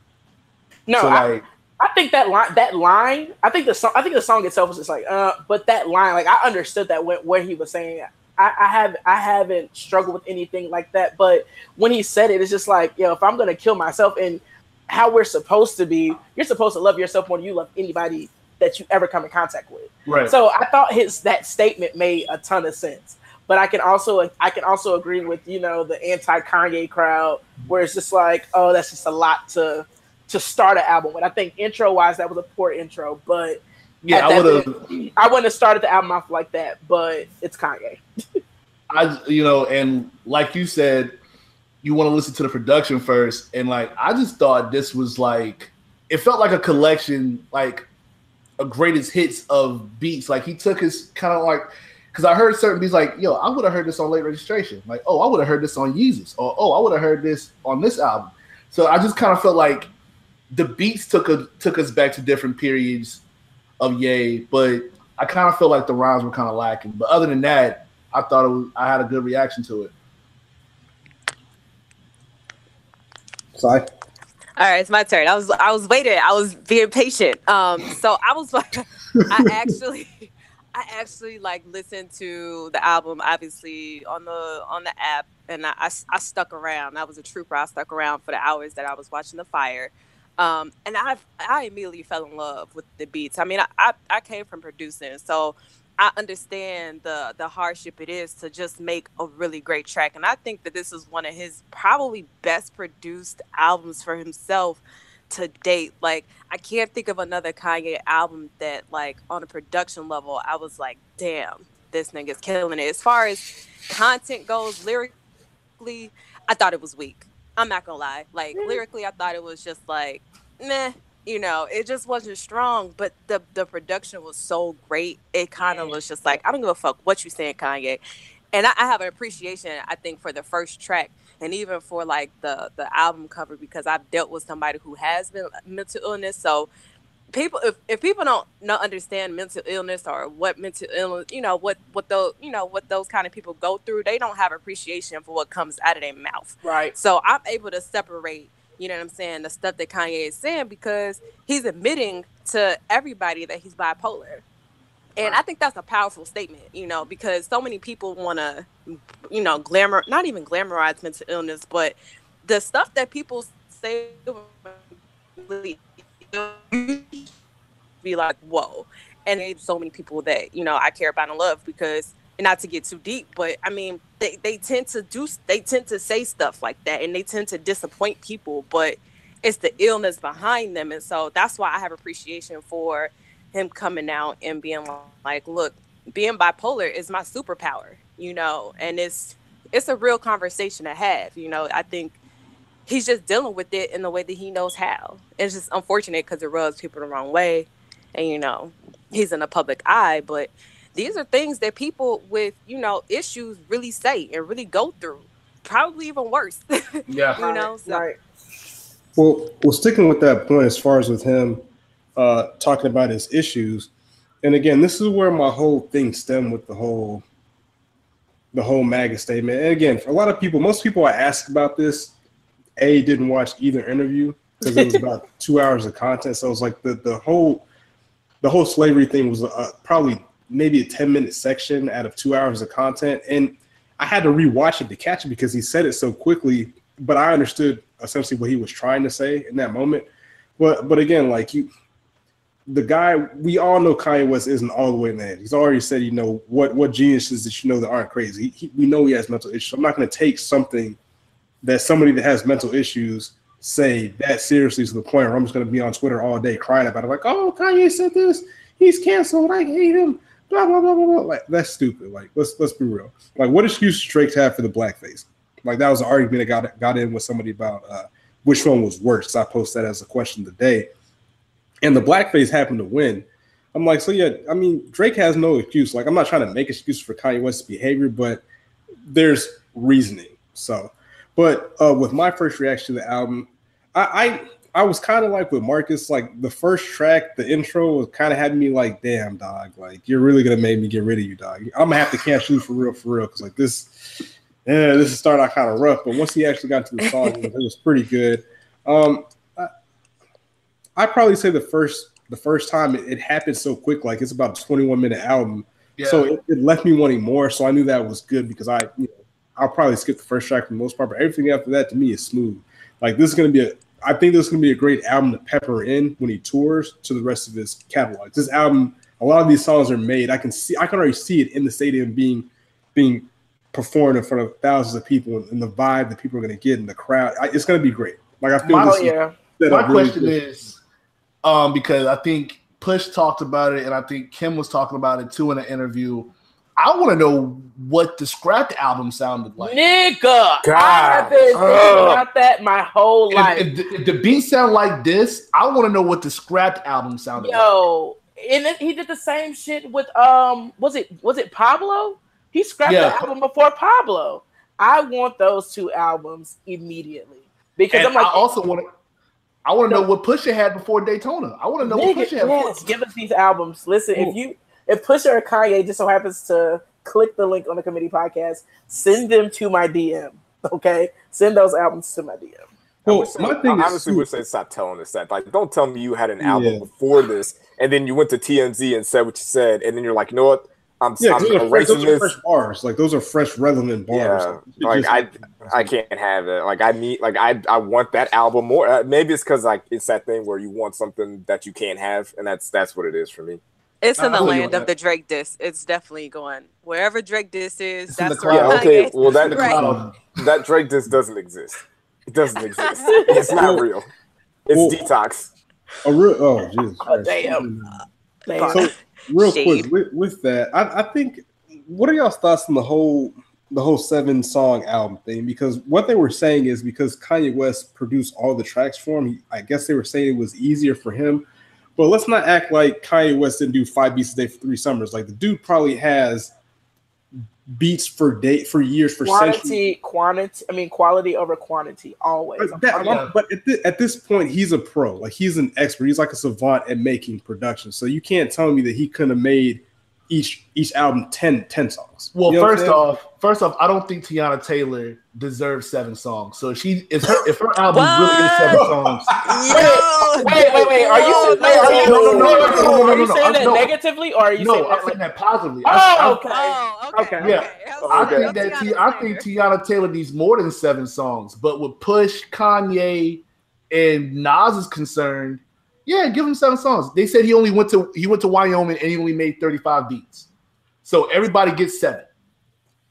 No, so I, like I think that line, that line, I think the song, I think the song itself was just like, uh, but that line, like I understood that when where he was saying, I, I have, I haven't struggled with anything like that, but when he said it, it's just like, yo, if I'm gonna kill myself, and how we're supposed to be, you're supposed to love yourself more than you love anybody that you ever come in contact with. right. So I thought his that statement made a ton of sense. But I can also I can also agree with you know the anti Kanye crowd where it's just like oh that's just a lot to to start an album with. I think intro wise that was a poor intro, but yeah, I would have I wouldn't have started the album off like that. But it's Kanye. I you know, and like you said, you want to listen to the production first, and like I just thought this was like it felt like a collection, like a greatest hits of beats. Like he took his kind of like because I heard certain beats like, yo, I would have heard this on late registration. Like, oh, I would have heard this on Yeezus, or oh, I would have heard this on this album. So I just kind of felt like the beats took a, took us back to different periods of Yay, but I kind of felt like the rhymes were kind of lacking. But other than that, I thought was, I had a good reaction to it. Sai? All right, it's my turn. I was I was waiting. I was being patient. Um, so I was I actually I actually like listened to the album obviously on the on the app and I, I, I stuck around. I was a trooper. I stuck around for the hours that I was watching the fire. Um, and I I immediately fell in love with the beats. I mean, I, I, I came from producing, so I understand the the hardship it is to just make a really great track. And I think that this is one of his probably best produced albums for himself to date. Like I can't think of another Kanye album that like on a production level I was like, damn, this nigga's killing it. As far as content goes, lyrically, I thought it was weak. I'm not gonna lie. Like mm. lyrically, I thought it was just like, meh. You know, it just wasn't strong. But the the production was so great. It kind of was just like, I don't give a fuck what you saying, Kanye. And I, I have an appreciation, I think, for the first track and even for like the the album cover because I've dealt with somebody who has been mental illness. So people if, if people don't not understand mental illness or what mental illness you know what what those you know what those kind of people go through they don't have appreciation for what comes out of their mouth right so i'm able to separate you know what i'm saying the stuff that kanye is saying because he's admitting to everybody that he's bipolar and I think that's a powerful statement, you know, because so many people want to, you know, glamour, not even glamorize mental illness, but the stuff that people say be like, whoa. And so many people that, you know, I care about and love because, not to get too deep, but I mean, they, they tend to do, they tend to say stuff like that and they tend to disappoint people, but it's the illness behind them. And so that's why I have appreciation for him coming out and being like, look, being bipolar is my superpower, you know, and it's it's a real conversation to have, you know. I think he's just dealing with it in the way that he knows how. It's just unfortunate because it rubs people the wrong way, and you know, he's in the public eye. But these are things that people with you know issues really say and really go through, probably even worse. Yeah, you know. So. right Well, well, sticking with that point, as far as with him uh, talking about his issues, and again, this is where my whole thing stemmed with the whole, the whole MAGA statement. And again, for a lot of people, most people I ask about this, a didn't watch either interview because it was about two hours of content. So it was like the the whole, the whole slavery thing was uh, probably maybe a ten minute section out of two hours of content, and I had to rewatch it to catch it because he said it so quickly. But I understood essentially what he was trying to say in that moment. But but again, like you, the guy we all know Kanye West isn't all the way head. He's already said, you know, what what geniuses that you know that aren't crazy. He, we know he has mental issues. I'm not going to take something that somebody that has mental issues say that seriously to the point where I'm just going to be on Twitter all day crying about it. Like, oh, Kanye said this. He's canceled. I hate him. Blah blah blah blah blah. Like that's stupid. Like let's let's be real. Like what excuse does Drake have for the blackface? Like that was an argument that got got in with somebody about uh, which one was worse. I posted that as a question today, and the blackface happened to win. I'm like, so yeah. I mean, Drake has no excuse. Like I'm not trying to make excuses for Kanye West's behavior, but there's reasoning. So, but uh, with my first reaction to the album, I I, I was kind of like with Marcus. Like the first track, the intro was kind of had me like, damn dog, like you're really gonna make me get rid of you, dog. I'm gonna have to cancel you for real, for real, because like this yeah, this is starting out kind of rough, but once he actually got to the song, it was, it was pretty good. Um, I, I probably say the first the first time it, it, happened so quick, like it's about a 21 minute album, yeah. so it, it, left me wanting more. So I knew that was good because I, you know, I'll probably skip the first track for the most part, but everything after that to me is smooth. Like this is gonna be a, I think this is gonna be a great album to pepper in when he tours to the rest of his catalog. This album, a lot of these songs are made. I can see, I can already see it in the stadium being being performed in front of thousands of people and the vibe that people are going to get in the crowd. It's going to be great. Like I feel My, this. Yeah. My really question good. is, um, because I think Push talked about it, and I think Kim was talking about it too in an interview. I want to know what the scrapped album sounded like. Nigga, God. I have been thinking about that my whole if, life. If, if, the beat sound like this, I want to know what the scrapped album sounded Yo, like. Yo, and then he did the same shit with um, was it was it Pablo? He scrapped yeah. the album before Pablo. I want those two albums immediately because and I'm like, I also want to. I want to no, know what Pusha had before Daytona. I want to know nigga, what Pusha had. Yes, before. give us these albums. Listen, Ooh. if you if Pusha or Kanye just so happens to click the link on the committee podcast, send them to my DM. Okay, send those albums to my DM. Well, say, my thing I honestly would say stop telling us that. Like, don't tell me you had an album yeah. before this, and then you went to TMZ and said what you said, and then you're like, you know what? I'm, yeah, I'm those, are fresh, those are fresh bars. Like those are fresh, relevant bars. Yeah, like I, I can't have it. Like I need, like I, I want that album more. Uh, maybe it's because like it's that thing where you want something that you can't have, and that's that's what it is for me. It's in the land of the Drake diss. It's definitely going wherever Drake diss is. It's that's where yeah, okay. Well, that right. that Drake diss doesn't exist. It doesn't exist. it's not real. It's Well- detox. A real, oh, Jesus Oh, Christ. damn. Damn. So, real Shade. quick with, with that, I, I think what are y'all's thoughts on the whole the whole seven song album thing? Because what they were saying is because Kanye West produced all the tracks for him, he, I guess they were saying it was easier for him. But let's not act like Kanye West didn't do five beats a day for three summers. Like the dude probably has beats for day for years for centuries. quantity, quantity. I mean, quality over quantity always. But, that, but at, at this point, he's a pro. Like he's an expert. He's like a savant at making production. So you can't tell me that he couldn't have made each each album 10, 10 songs. Well, You know first off, first off, I don't think Teyana Taylor deserves seven songs. So if she if her if her album really is seven songs, Yo, Wait, wait, wait. Are you, wait, are you, saying that negatively, or are you no, saying I'm that? saying that positively. Oh, I, I, okay. Oh, okay. Okay. Yeah. okay. I Okay. think that T, I think Teyana Taylor needs more than seven songs. But with Push, Kanye, and Nas is concerned, yeah, give him seven songs. They said he only went to he went to Wyoming and he only made 35 beats. So everybody gets seven.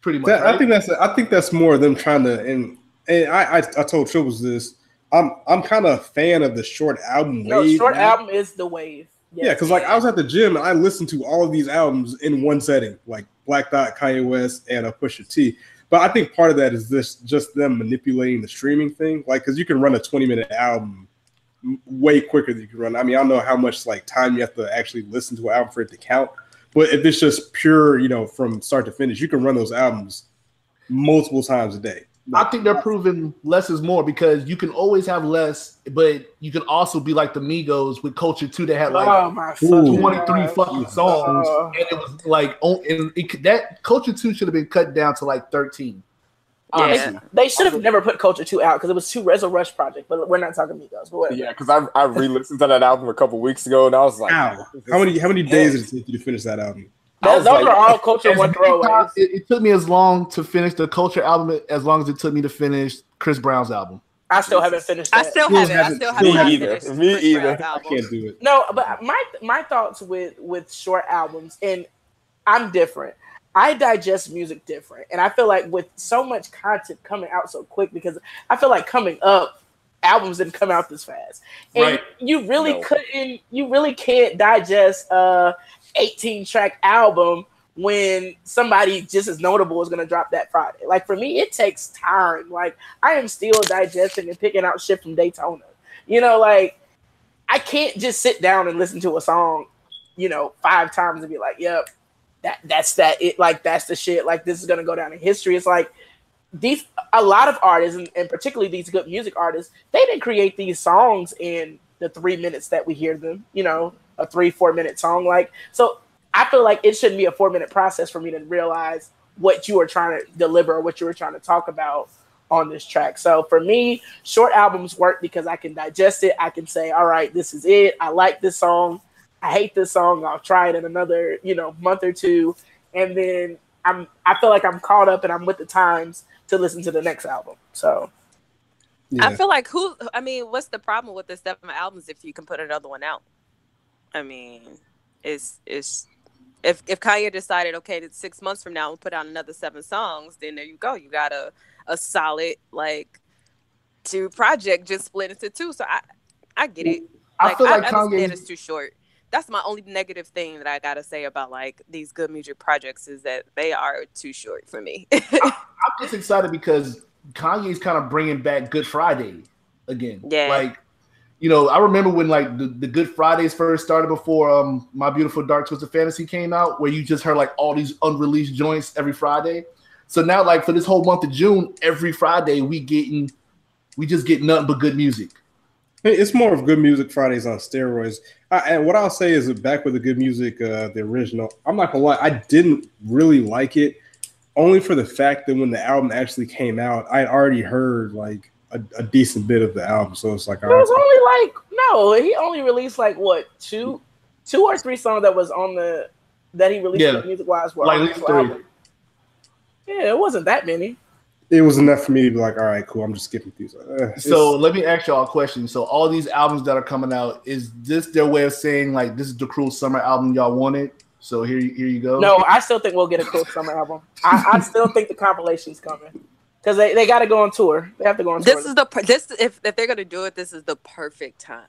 Pretty much. That- right? I think that's I think that's more of them trying to and and I I, I told Tribbles this. I'm I'm kind of a fan of the short album No, wave. short now. album is the wave. Yes. Yeah, because like I was at the gym and I listened to all of these albums in one setting, like Black Dot, Kanye West, and a Pusha T. But I think part of that is this just them manipulating the streaming thing, like because you can run a 20 minute album m- way quicker than you can run. I mean, I don't know how much like time you have to actually listen to an album for it to count, but if it's just pure, you know, from start to finish, you can run those albums multiple times a day. I think they're proving less is more because you can always have less, but you can also be like the Migos with Culture Two that had like oh my 23 God. fucking songs, Uh, and it was like, oh, and it, that Culture Two should have been cut down to like 13. Honestly. Yeah. They should have never put Culture Two out because it was too Res a Rush project. But we're not talking Migos. But whatever. Yeah, because I I re-listened to that album a couple weeks ago and I was like, How? How many how many days did it take you to finish that album? Those, those like- are all Culture One throwaways. It, it took me as long to finish the Culture album as long as it took me to finish Chris Brown's album. I still haven't finished. I That. still Still haven't. I still haven't- still still haven't Me finished either. Me Chris either. Brown's I can't do it. No, but my my thoughts with with short albums, and I'm different. I digest music different, and I feel like with so much content coming out so quick, because I feel like coming up, albums didn't come out this fast, and Right. you really No. couldn't, you really can't digest a 18 track album when somebody just as notable is going to drop that Friday. Like for me, it takes time. Like I am still digesting and picking out shit from Daytona. You know, like I can't just sit down and listen to a song, you know, five times and be like, "Yep, that that's that it." Like that's the shit. Like this is gonna go down in history. It's like these a lot of artists, and, and particularly these good music artists, they didn't create these songs in the three minutes that we hear them. You know, a three four minute song. Like so, I feel like it shouldn't be a four minute process for me to realize what you were trying to deliver or what you were trying to talk about on this track. So for me, short albums work because I can digest it. I can say, all right, this is it. I like this song. I hate this song. I'll try it in another, you know, month or two. And then I'm I feel like I'm caught up and I'm with the times to listen to the next album. So Yeah. I feel like who? I mean, what's the problem with the seven albums if you can put another one out? I mean, it's it's if if Kanye decided okay, that six months from now we'll put out another seven songs, then there you go. You got a a solid like two project just split into two. So I I get it. I Like, feel I, like understand Kanye. it's too short. That's my only negative thing that I gotta say about like these good music projects is that they are too short for me. I'm just excited because Kanye's kind of bringing back Good Friday again. Yeah. Like, you know, I remember when like the, the Good Fridays first started before um My Beautiful Dark Twisted Fantasy came out, where you just heard like all these unreleased joints every Friday. So now, like for this whole month of June, every Friday we getting we just get nothing but good music. It's more of good music Fridays on steroids. I, and what I'll say is that back with the good music, uh, the original, I'm not gonna lie, I didn't really like it, only for the fact that when the album actually came out, I'd already heard like a, a decent bit of the album. So it's like, it was only like no, he only released like what two, two or three songs that was on the that he released Yeah. music wise were Like at least three. album. Yeah, it wasn't that many. It was enough for me to be like, all right, cool, I'm just skipping these. Uh, So let me ask y'all a question. So all these albums that are coming out, is this their way of saying like this is the cruel summer album y'all wanted? So here, you- here you go. No, I still think we'll get a Cruel Summer album. I, I still think the compilation's coming. because they, they got to go on tour. They have to go on This tour. is the per- this if if they're gonna do it, this is the perfect time.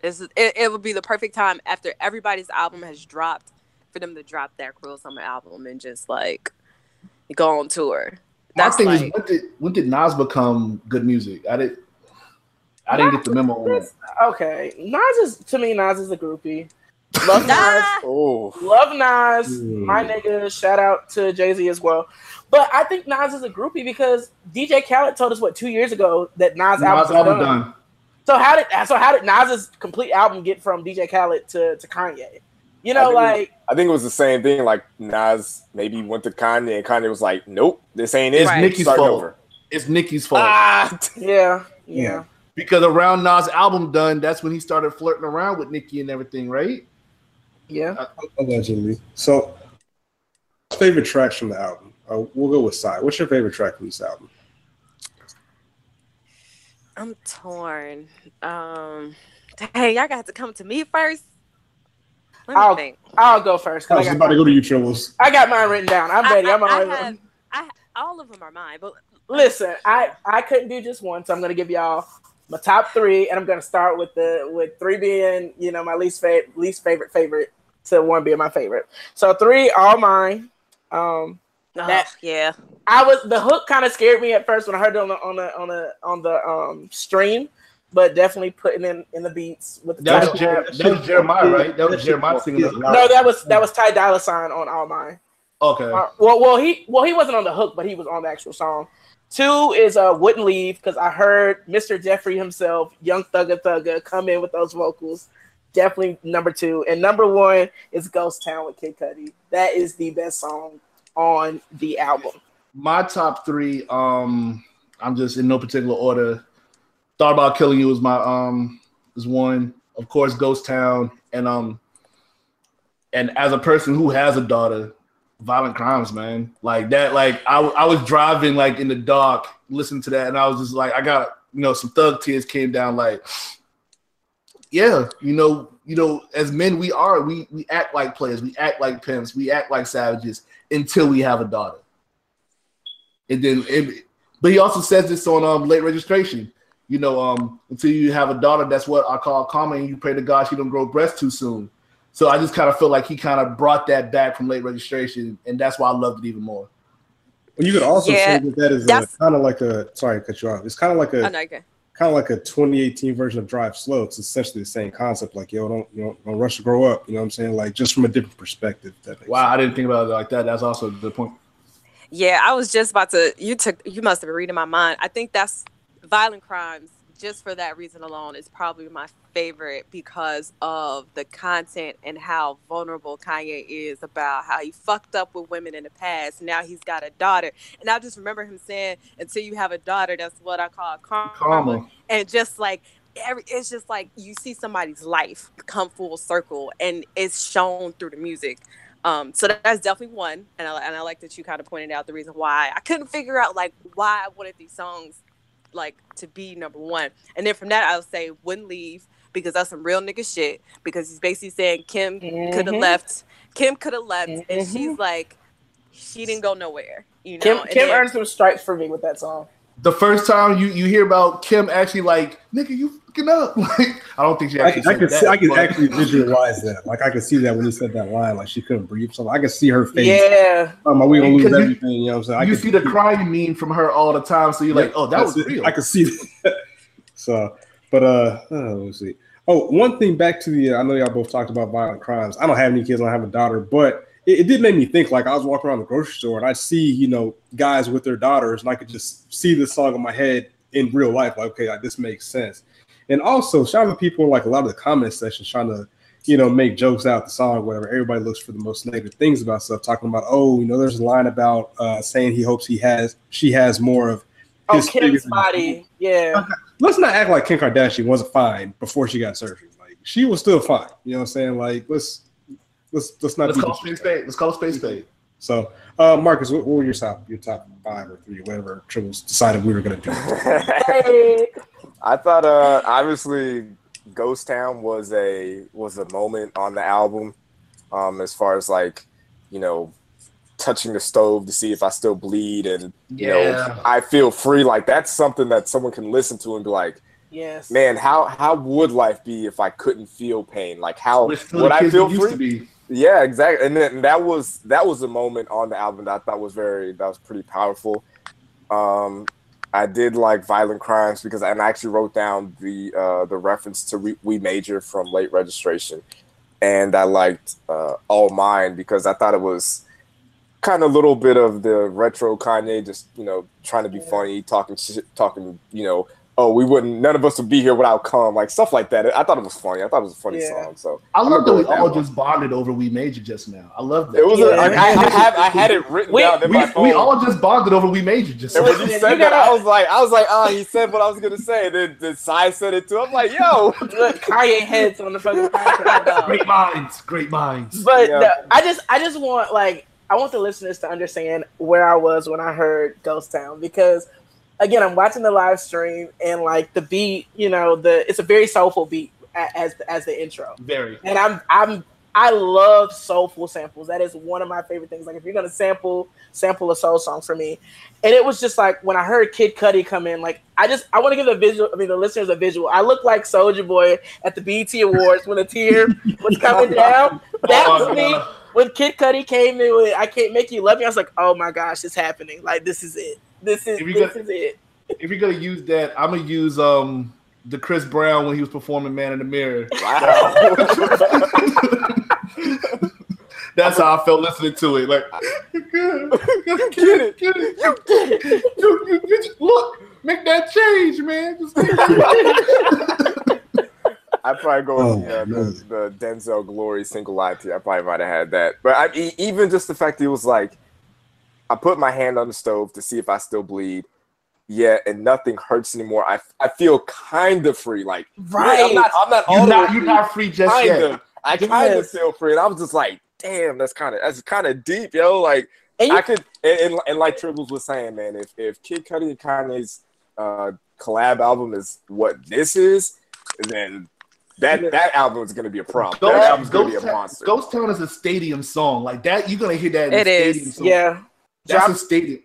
This is it, it would be the perfect time after everybody's album has dropped for them to drop that Cruel Summer album and just like go on tour. My That's thing is, when did when did Nas become good music? I didn't. I didn't get the memo on that. okay. Nas is to me. Nas is a groupie. Love Nas. Oh, Love Nas, Mm. my nigga. Shout out to Jay Z as well. But I think Nas is a groupie because DJ Khaled told us what two years ago that Nas, Nas album was album done. done. So how did so how did Nas's complete album get from DJ Khaled to, to Kanye? You know, I think like I think it was the same thing. Like Nas maybe went to Kanye, and Kanye was like, "Nope, this ain't it." It's Right. Nicki's fault. over. It's Nicki's fault Ah, yeah, yeah. because around Nas album done, that's when he started flirting around with Nicki and everything, right? Yeah. Allegedly. So, favorite tracks from the album? Uh, we'll go with Sai. What's your favorite track from this album? I'm torn. Um, hey, y'all got to come to me first. Let me I'll- think. I'll go first. I I was got, about to go to you, Tribbles. I got mine written down. I'm ready. I, I'm I, I already. have, I all of them are mine, but Listen, I I couldn't do just one, so I'm gonna give y'all my top three, and I'm gonna start with the with three being you know my least favorite least favorite favorite to one being my favorite. So three all mine. Um, oh, That- yeah, I was the hook kind of scared me at first when I heard it on the on the on the on the um stream, but definitely putting in in the beats with the That was. Jer- that was Jeremiah, right? That was Jeremiah singing no, that was that was Ty Dolla Sign on all mine. Okay. Uh, well, well, he well he wasn't on the hook, but he was on the actual song. Two is uh wouldn't leave because I heard Mr. Jeffrey himself, Young Thugga Thugga, come in with those vocals. Definitely number two, and number one is Ghost Town with Kid Cudi. That is the best song on the album. My top three, um, I'm just in no particular order. Thought about killing you was my um is one. Of course, Ghost Town, and um, and as a person who has a daughter, violent crimes, man, like that. Like I, I was driving like in the dark, listening to that, and I was just like, I got you know some thug tears came down. Like, yeah, you know, you know, as men we are, we we act like players, we act like pimps, we act like savages until we have a daughter. And then, it, but he also says this on um, late registration. You know, um, until you have a daughter, that's what I call karma, and you pray to God she don't grow breasts too soon. So I just kind of feel like he kind of brought that back from late registration, and that's why I loved it even more. Well, you could also Yeah, say that that is that's- kind of like a sorry to cut you off. It's kind of like a oh, no, okay. kind of like a 2018 version of Drive Slow. It's essentially the same concept. Like yo, don't you know, don't rush to grow up. You know what I'm saying? Like just from a different perspective. That makes Wow, I didn't think about it like that. That's also a good point. Yeah, I was just about to. You took. You must have been reading my mind. I think that's violent crimes. Just for that reason alone, is probably my favorite because of the content and how vulnerable Kanye is about how he fucked up with women in the past. Now he's got a daughter, and I just remember him saying, "Until you have a daughter, that's what I call karma." Karma. and just like every it's just like you see somebody's life come full circle and it's shown through the music um so that's definitely one and I, and I like that you kind of pointed out the reason why i couldn't figure out like why i wanted these songs like to be number one and then from that i'll say wouldn't leave because that's some real nigga shit because he's basically saying kim could have left kim could have left and Mhm. she's like she didn't go nowhere you know Kim Kim then- earned some stripes for me with that song. The first time you you hear about Kim actually like, nigga, you fucking up. Like, I don't think she actually. I said could that, see, I could but- actually visualize that. Like I can see that when he said that line, like she couldn't breathe. So I could see her face. Yeah, Um, are we gonna lose Because you- everything? You know what I'm saying? I you could see the crying meme from her all the time, so you're like, oh, that was it. real. I can see that. so, but uh, uh, let's see. Oh, one thing back to the. I know y'all both talked about violent crimes. I don't have any kids. I don't have a daughter, but it, it did make me think. Like I was walking around the grocery store and I see, you know, guys with their daughters, and I could just see this song in my head in real life. Like, okay, like, this makes sense. And also, shout out to people like a lot of the comment sections trying to, you know, make jokes out the song, whatever. Everybody looks for the most negative things about stuff, talking about, oh, you know, there's a line about uh, saying he hopes he has, she has more of oh his Kim's body. Yeah, let's not act like Kim Kardashian wasn't fine before she got surgery. Like she was still fine. You know what I'm saying? Like let's let's let's not Let's call space spade. Let's call space spade. So uh Marcus, what, what were your top your top five or three, whatever Tribbles decided we were gonna do? hey, I thought uh obviously Ghost Town was a was a moment on the album um as far as like you know touching the stove to see if I still bleed, and you know I feel free. Like that's something that someone can listen to and be like, Yes. man, how how would life be if I couldn't feel pain? Like how would I feel we used free? Yeah, exactly. And then that was that was a moment on the album that I thought was very that was pretty powerful. Um, I did like Violent Crimes because I actually wrote down the uh, the reference to we, we Major from Late Registration, and I liked uh, All Mine because I thought it was kind of a little bit of the retro Kanye, just you know trying to be funny, talking talking you know. Oh, we wouldn't. None of us would be here without cum, like stuff like that. I thought it was funny. I thought it was a funny Yeah. song. So I I'm love that we go all one. just bonded over We Made Major just now. I love that. It was. Yeah. A, I, I, I, have, I had it written We- down in we, my phone. we all just bonded over We Made Major just and now. when you said you that, gotta- I was like, I was like, oh, he said what I was gonna say. Then, then Sai said it too. I'm like, yo, Look, Kanye heads on the fucking podcast. Great minds, great minds. But Yeah. no, I just I just want like I want the listeners to understand where I was when I heard Ghost Town because again I'm watching the live stream and like the beat, you know, the it's a very soulful beat as as the intro. Very. And I'm I'm I love soulful samples. That is one of my favorite things. Like if you're gonna sample sample a soul song for me, and it was just like when I heard Kid Cudi come in, like I just I want to give the visual. I mean the listeners a visual. I look like Soulja Boy at the BET Awards when a tear was coming oh, down. That Oh, was me when Kid Cudi came in with "I Can't Make You Love Me." I was like, "Oh my gosh, it's happening! Like this is it. This is If you this got- is it." If you're gonna use that, I'm gonna use um the Chris Brown when he was performing Man in the Mirror. wow. That's how I felt listening to it. Like, you get it, get it. You, you, you just- look, make that change, man. Just make that- I'd probably go Oh, with the, uh, the, the Denzel Glory single line to you. I probably might have had that. But I, even just the fact that it was like, I put my hand on the stove to see if I still bleed. Yeah, and nothing hurts anymore. I, I feel kind of free. Like, Right. I'm not, I'm not all You're the way not, you're free. not free just kind yet. I kind of feel free, and I was just like, "Damn, that's kind of that's kind of deep, yo." Like, And you, I could, and, and, and like Tribbles was saying, man, if if Kid Cudi and Kanye's uh, collab album is what this is, then that that album is gonna be a problem. Ghost, that album's gonna Ghost, be a Town, monster. Ghost Town is a stadium song. Like that, you're gonna hear that in It a is. stadium song. yeah, That's Drop- a stadium.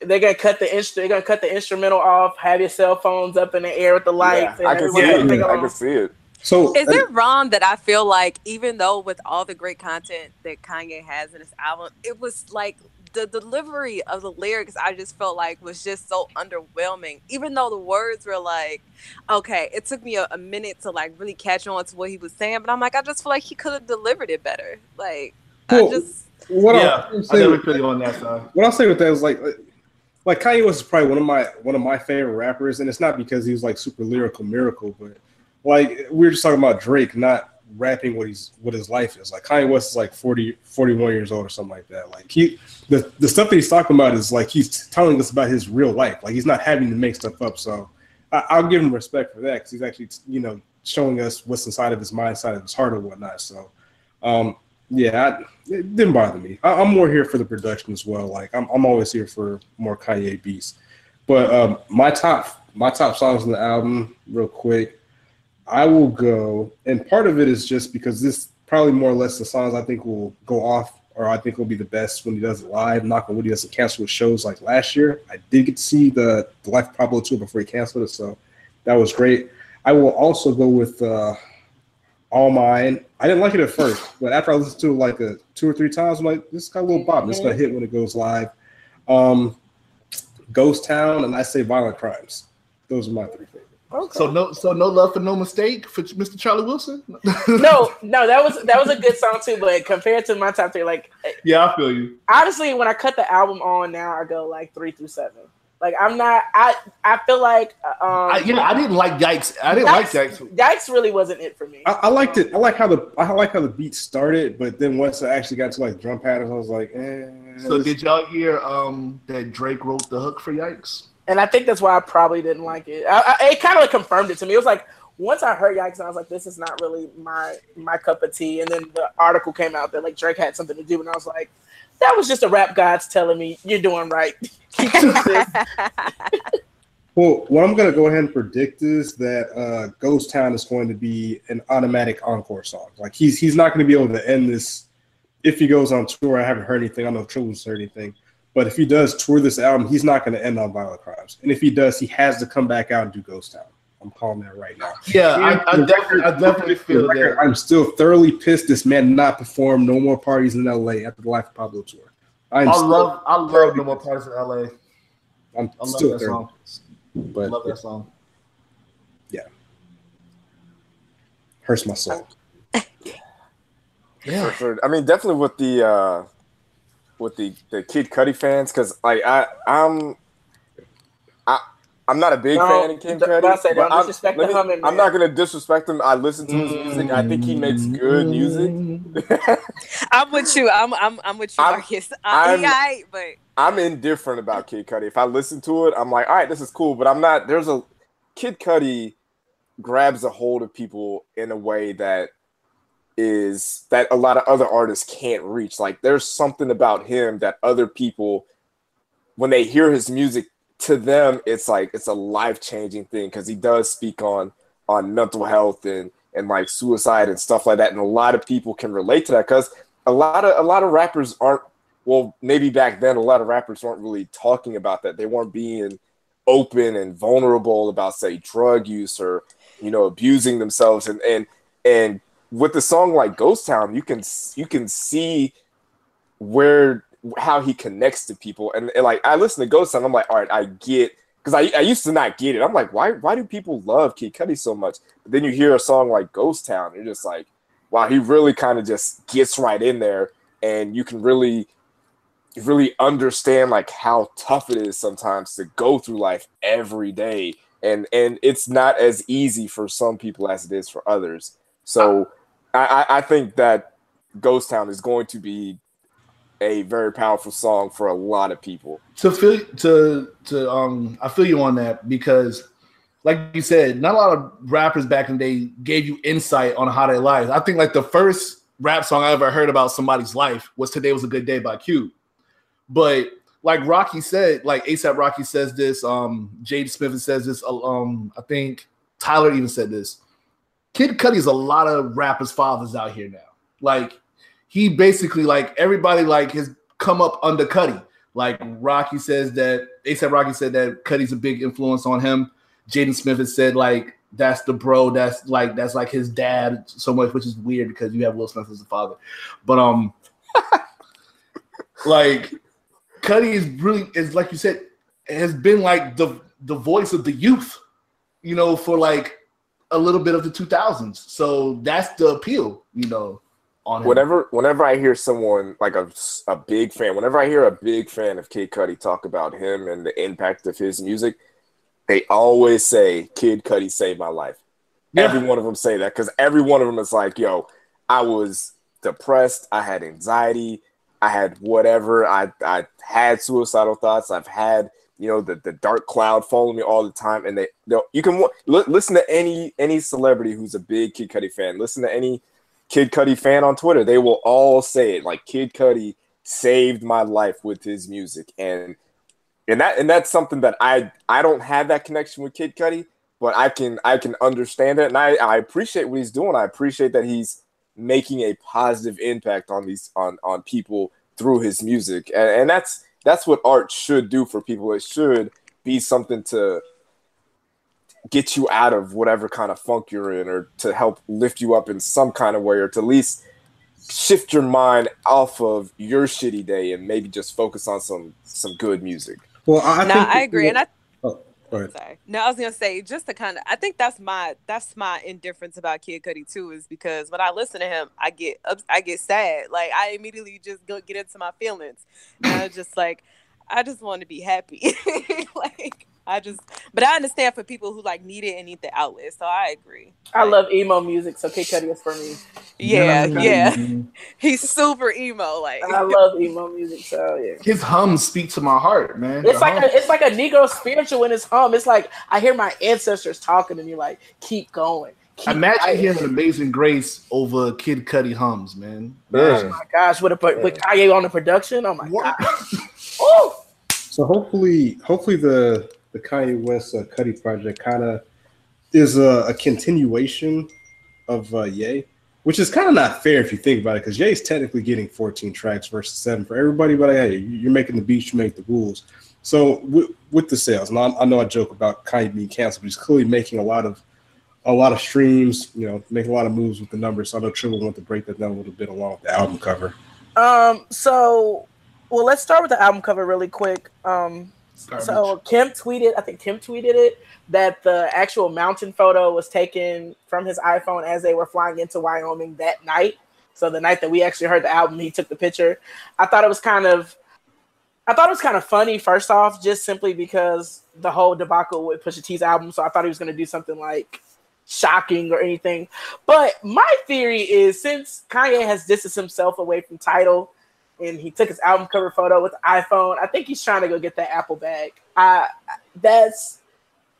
they're gonna cut the instru- They're gonna cut the instrumental off. Have your cell phones up in the air with the lights. yeah, I can and see it. I can see it. So Is uh, it wrong that I feel like even though with all the great content that Kanye has in his album, it was like the delivery of the lyrics I just felt like was just so underwhelming. Even though the words were like, okay, it took me a, a minute to like really catch on to what he was saying, but I'm like, I just feel like he could have delivered it better. Like, Well, I just what yeah, I'll I say, feel you on that side. what I'll say with that is like, like Kanye West is probably one of my one of my favorite rappers, and it's not because he was like super lyrical miracle, but like we were just talking about Drake not rapping what he's what his life is. Like Kanye West is like 40, 41 years old or something like that. Like he the the stuff that he's talking about is like he's telling us about his real life. Like he's not having to make stuff up. So I, I'll give him respect for that because he's actually you know showing us what's inside of his mind, inside of his heart, or whatnot. So um, yeah, I, it didn't bother me. I, I'm more here for the production as well. Like I'm I'm always here for more Kanye beats. But um, my top my top songs on the album, real quick. I will go, and part of it is just because this probably more or less the songs I think will go off, or I think will be the best when he does it live. Knock on wood, he doesn't cancel his shows like last year. I did get to see the, the Life Pablo tour before he canceled it, so that was great. I will also go with uh, All Mine. I didn't like it at first, but after I listened to it like a two or three times, I'm like, this got a little bop. This got hit when it goes live. Um, Ghost Town, and I say Violent Crimes. Those are my three favorites. Okay. So no, so no love for no mistake for Mr. Charlie Wilson. no, no, that was that was a good song too. But compared to my top three, like yeah, I feel you. honestly, when I cut the album on now, I go like three through seven. Like I'm not. I I feel like um, I, yeah, I didn't like Yikes. I didn't like Yikes. Yikes really wasn't it for me. I, I liked it. I like how the I like how the beat started, but then once I actually got to like drum patterns, I was like, eh. So this- did y'all hear um that Drake wrote the hook for Yikes? and I think that's why I probably didn't like it. I, I, it kind of like confirmed it to me. It was like once I heard Yikes, I was like, this is not really my my cup of tea. And then the article came out that like Drake had something to do, and I was like, that was just a rap gods telling me you're doing right. Well, what I'm gonna go ahead and predict is that uh, Ghost Town is going to be an automatic encore song. Like he's he's not going to be able to end this. if he goes on tour, I haven't heard anything. I don't know if heard anything. But if he does tour this album, he's not going to end on Violent Crimes. And if he does, he has to come back out and do Ghost Town. I'm calling that right now. Yeah, I, I definitely, I definitely feel that. I'm still thoroughly pissed this man did not perform no more parties in LA after the Life of Pablo tour. I'm I love, I love no more parties in LA. I'm I love still that thoroughly song. pissed. But I love that song. Yeah, hurts my soul. For sure. I mean, definitely with the uh with the the Kid Cudi fans, because like I I'm I I'm not a big No, fan of Kid don't- Cudi. don't say- don't but I'm- disrespect me- humming, I'm not gonna disrespect him. I listen to his music. I think he makes good music. I'm with you. I'm I'm I'm with you, I'm- Marcus. Uh, I'm, I'm- he but I'm indifferent about Kid Cudi. If I listen to it, I'm like, all right, this is cool. But I'm not. There's a Kid Cudi grabs a hold of people in a way that is that a lot of other artists can't reach. Like there's something about him that other people, when they hear his music, to them it's like it's a life changing thing because he does speak on on mental health and and like suicide and stuff like that. And a lot of people can relate to that because a lot of a lot of rappers aren't well, maybe back then a lot of rappers weren't really talking about that. They weren't being open and vulnerable about say drug use or you know abusing themselves and and and with a song like Ghost Town, you can you can see where how he connects to people and, and like I listen to Ghost Town, I'm like, all right, I get because I, I used to not get it. I'm like, why why do people love Kid Cudi so much? But then you hear a song like Ghost Town, you're just like, wow, he really kind of just gets right in there, and you can really really understand like how tough it is sometimes to go through life every day and and it's not as easy for some people as it is for others so uh, i i I think that ghost town is going to be a very powerful song for a lot of people to feel to to um I feel you on that because like you said, not a lot of rappers back in the day gave you insight on how they lives. I think like the first rap song I ever heard about somebody's life was Today Was a Good Day by Cube. But like Rocky said, like ASAP Rocky says this, um Jaden Smith says this, uh, um, I think Tyler even said this. Kid Cudi's a lot of rappers' fathers out here now. Like he basically like everybody like has come up under Cudi. Like Rocky says that ASAP Rocky said that Cudi's a big influence on him. Jaden Smith has said like that's the bro, that's like that's like his dad so much, which is weird because you have Will Smith as the father. But um like Cudi is really is like you said, has been like the the voice of the youth, you know, for like a little bit of the 2000s. So that's the appeal, you know, on him. whenever whenever i hear someone like a, a big fan whenever i hear a big fan of kid cudi talk about him and the impact of his music they always say kid cudi saved my life Yeah. every one of them say that because every one of them is like yo i was depressed i had anxiety i had whatever i i had suicidal thoughts i've had you know the, the dark cloud following me all the time and they you can li- listen to any any celebrity who's a big kid cudi fan listen to any Kid Cudi fan on Twitter, they will all say it. Like Kid Cudi saved my life with his music, and and that and that's something that I I don't have that connection with Kid Cudi, but I can I can understand it, and I I appreciate what he's doing. I appreciate that he's making a positive impact on these on on people through his music, and, and that's that's what art should do for people. It should be something to get you out of whatever kind of funk you're in or to help lift you up in some kind of way or to at least shift your mind off of your shitty day and maybe just focus on some some good music Well, I, I no, think I agree, and I Oh, go ahead. Sorry. No, I was gonna say just to kind of. I think that's my that's my indifference about Kid Cudi too, is because when I listen to him, I get ups- I get sad. Like I immediately just go get into my feelings, and I'm just like I just want to be happy. like I just, but I understand for people who like need it and need the outlet. So I agree. I Like, love emo music, so Kid Cudi is for me. Yeah, yeah. He's super emo. Like I love emo music, so yeah. His hums speak to my heart, man. It's The like hum- a, it's like a Negro spiritual in his hum. It's like I hear my ancestors talking to me, like keep going. Keep Imagine fighting." hearing Amazing Grace over Kid Cudi hums, man. Oh my gosh, with a pro- with Kanye on the production. Oh my god. Oh, So hopefully, hopefully the the Kanye West uh, Cudi project kind of is a, a continuation of uh, Ye. which is kind of not fair if you think about it, because Ye is technically getting 14 tracks versus seven for everybody. But hey, you're making the beats, you make the rules. So with, with the sales, and I, I, know I joke about Kanye being canceled, but he's clearly making a lot of a lot of streams. You know, making a lot of moves with the numbers. So I know Triple want to break that down a little bit along with the album cover. Um. So, well, let's start with the album cover really quick. Um. So Kim tweeted, I think Kim tweeted it that the actual mountain photo was taken from his iPhone as they were flying into Wyoming that night. So the night that we actually heard the album, he took the picture. I thought it was kind of I thought it was kind of funny, first off, just simply because the whole debacle with Pusha T's album. So I thought he was going to do something like shocking or anything. But my theory is since Kanye has distanced himself away from Tidal and he took his album cover photo with iPhone, I think he's trying to go get that Apple bag. I that's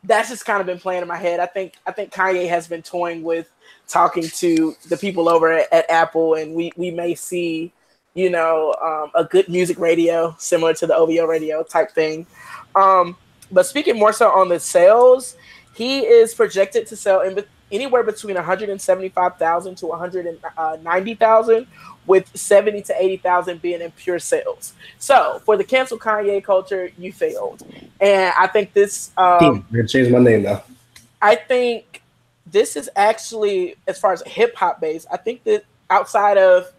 that's just kind of been playing in my head. I think I think Kanye has been toying with talking to the people over at, at Apple, and we we may see you know, um, a good music radio similar to the OVO radio type thing. Um, but speaking more so on the sales, he is projected to sell in anywhere between 175,000 to 190,000 with 70 to 80,000 being in pure sales. So for the cancel Kanye culture, you failed. And I think this um I'm gonna change my name now. I think this is actually as far as hip hop base, I think that outside of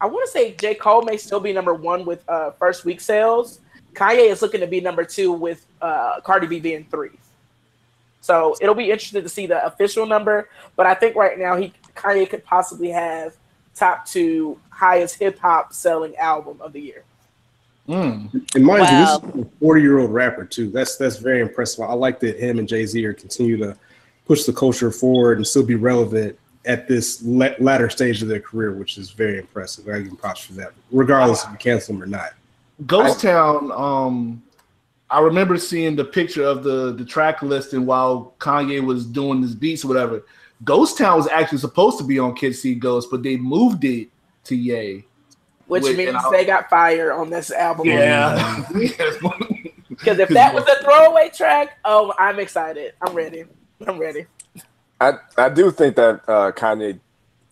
I want to say J. Cole may still be number one with uh, first week sales. Kanye is looking to be number two with uh, Cardi B being three. So it'll be interesting to see the official number, but I think right now he Kanye could possibly have top two highest hip hop selling album of the year. Mm. And mind wow. you, this is a 40 year old rapper too. That's that's very impressive. I like that him and Jay Z are continue to push the culture forward and still be relevant at this latter stage of their career, which is very impressive. I give them props for that, regardless if you cancel them or not. Ghost Town, um, I remember seeing the picture of the the track listing while Kanye was doing his beats or whatever. Ghost Town was actually supposed to be on Kids See Ghost, but they moved it to Ye. Which with, means they got fired on this album. Yeah. Because if that was a throwaway track, oh, I'm excited. I'm ready. I'm ready. I I do think that uh, Kanye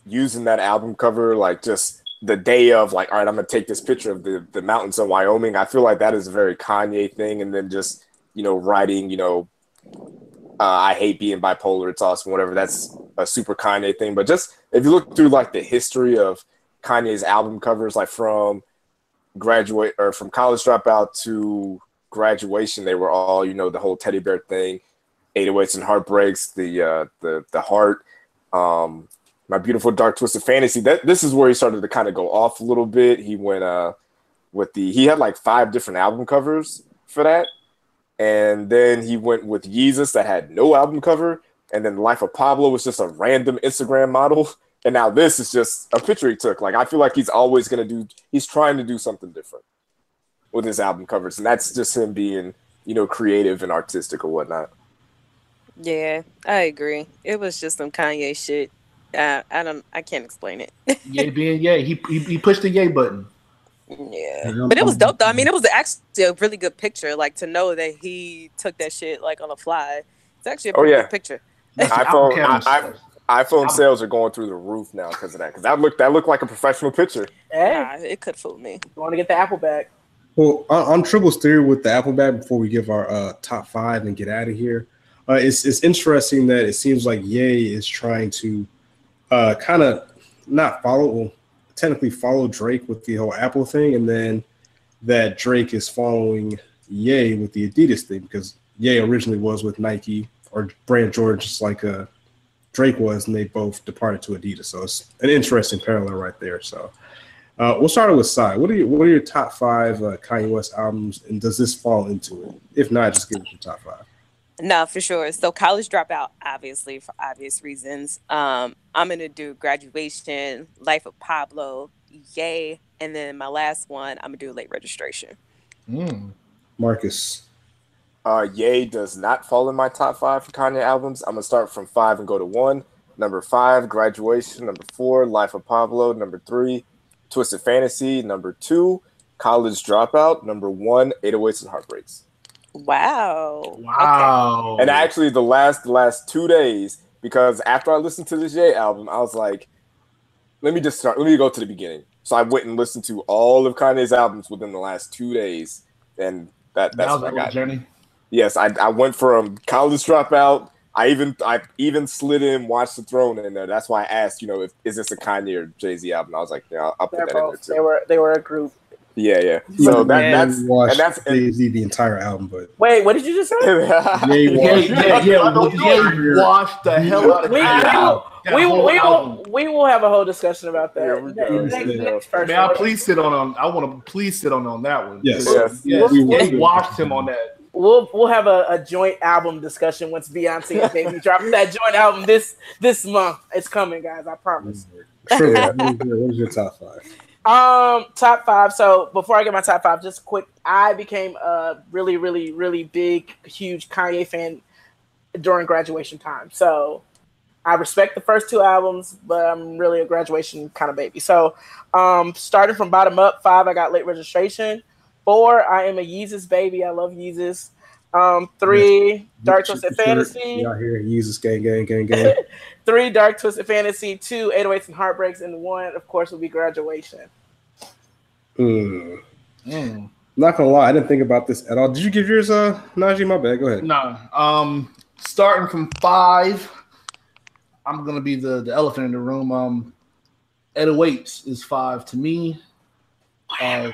using that album cover, like just the day of, like, all right, I'm gonna take this picture of the the mountains of Wyoming. I feel like that is a very Kanye thing, and then just you know writing, you know, uh, I hate being bipolar. It's awesome, whatever. That's a super Kanye thing. But just if you look through like the history of Kanye's album covers, like from graduate or from college dropout to graduation, they were all you know the whole teddy bear thing 808s and heartbreaks, the uh, the the heart, um, my beautiful dark twisted fantasy. That this is where he started to kind of go off a little bit. He went uh with the he had like five different album covers for that, and then he went with Yeezus that had no album cover, and then Life of Pablo was just a random Instagram model. And now this is just a picture he took. Like I feel like he's always gonna do. He's trying to do something different with his album covers, and that's just him being, you know, creative and artistic or whatnot. Yeah, I agree. It was just some Kanye shit. Uh, I don't. I can't explain it. Ye being Ye. He, he he pushed the Ye button. Yeah, but it was dope though. I mean, it was actually a really good picture. Like to know that he took that shit like on the fly. It's actually a oh, pretty oh, yeah. good picture. iPhone I, I, iPhone sales are going through the roof now because of that. Because that looked that looked like a professional picture. Yeah, it could fool me. You want to get the Apple bag? Well, on, on Tribble's theory with the Apple bag, before we give our uh, top five and get out of here, uh, it's it's interesting that it seems like Ye is trying to uh, kind of not follow, well, technically follow Drake with the whole Apple thing, and then that Drake is following Ye with the Adidas thing because Ye originally was with Nike or Brand Jordan, just like uh, Drake was, and they both departed to Adidas. So it's an interesting parallel right there. So. Uh, we'll start with Sai. What are your What are your top five uh, Kanye West albums, and does this fall into it? If not, just give us your top five. No, for sure. So college dropout, obviously for obvious reasons. Um, I'm gonna do graduation, life of Pablo, Ye, and then my last one, I'm gonna do late registration. Mm. Marcus. Uh, Ye does not fall in my top five for Kanye albums. I'm gonna start from five and go to one. Number five, Graduation. Number four, Life of Pablo. Number three, Twisted Fantasy. Number two, College Dropout. Number one, 808s and Heartbreaks. Wow. Wow. Okay. And actually, the last the last two days, because after I listened to this Ye album, I was like, let me just start. Let me go to the beginning. So I went and listened to all of Kanye's albums within the last two days, and that That that's was what I a little got. journey. Yes, I, I went from college dropout. I even I even slid in Watch the Throne in there. That's why I asked, you know, if is this a Kanye or Jay Z album? I was like, yeah, I'll, I'll put They're that in there both. too. They were they were a group. Yeah, yeah. So that, that's and that's and, Jay Z the entire album, but Wait, what did you just say? Ye Yeah, yeah, yeah. Well, washed the hell out of We, we, that will, we, will, we, will, we will have a whole discussion about that. Yeah, next, Yeah. next. May I please sit on on? I want to please sit on on that one. Yes. Yes. yes. We We will. watched him on that. We'll we'll have a, a joint album discussion once Beyonce and Baby drop that joint album this this month. It's coming, guys. I promise. Sure. What was your- what was your top five? Um, top five. So before I get my top five, just quick. I became a really, really, really big, huge Kanye fan during graduation time. So I respect the first two albums, but I'm really a graduation kind of baby. So, um, starting from bottom up, five, I got late registration. Four, I am a Yeezus baby. I love Yeezus. Um, three, Dark Twisted Fantasy. Y'all here, Yeezus gang, gang, gang, gang. Three, Dark Twisted Fantasy. Two, 808s and Heartbreaks. And one, of course, will be Graduation. Hmm. Mm. Not gonna lie, I didn't think about this at all. Did you give yours, uh, Najee? My bad. Go ahead. No. Um, starting from five, I'm gonna be the the elephant in the room. Um, 808s is five to me. Uh,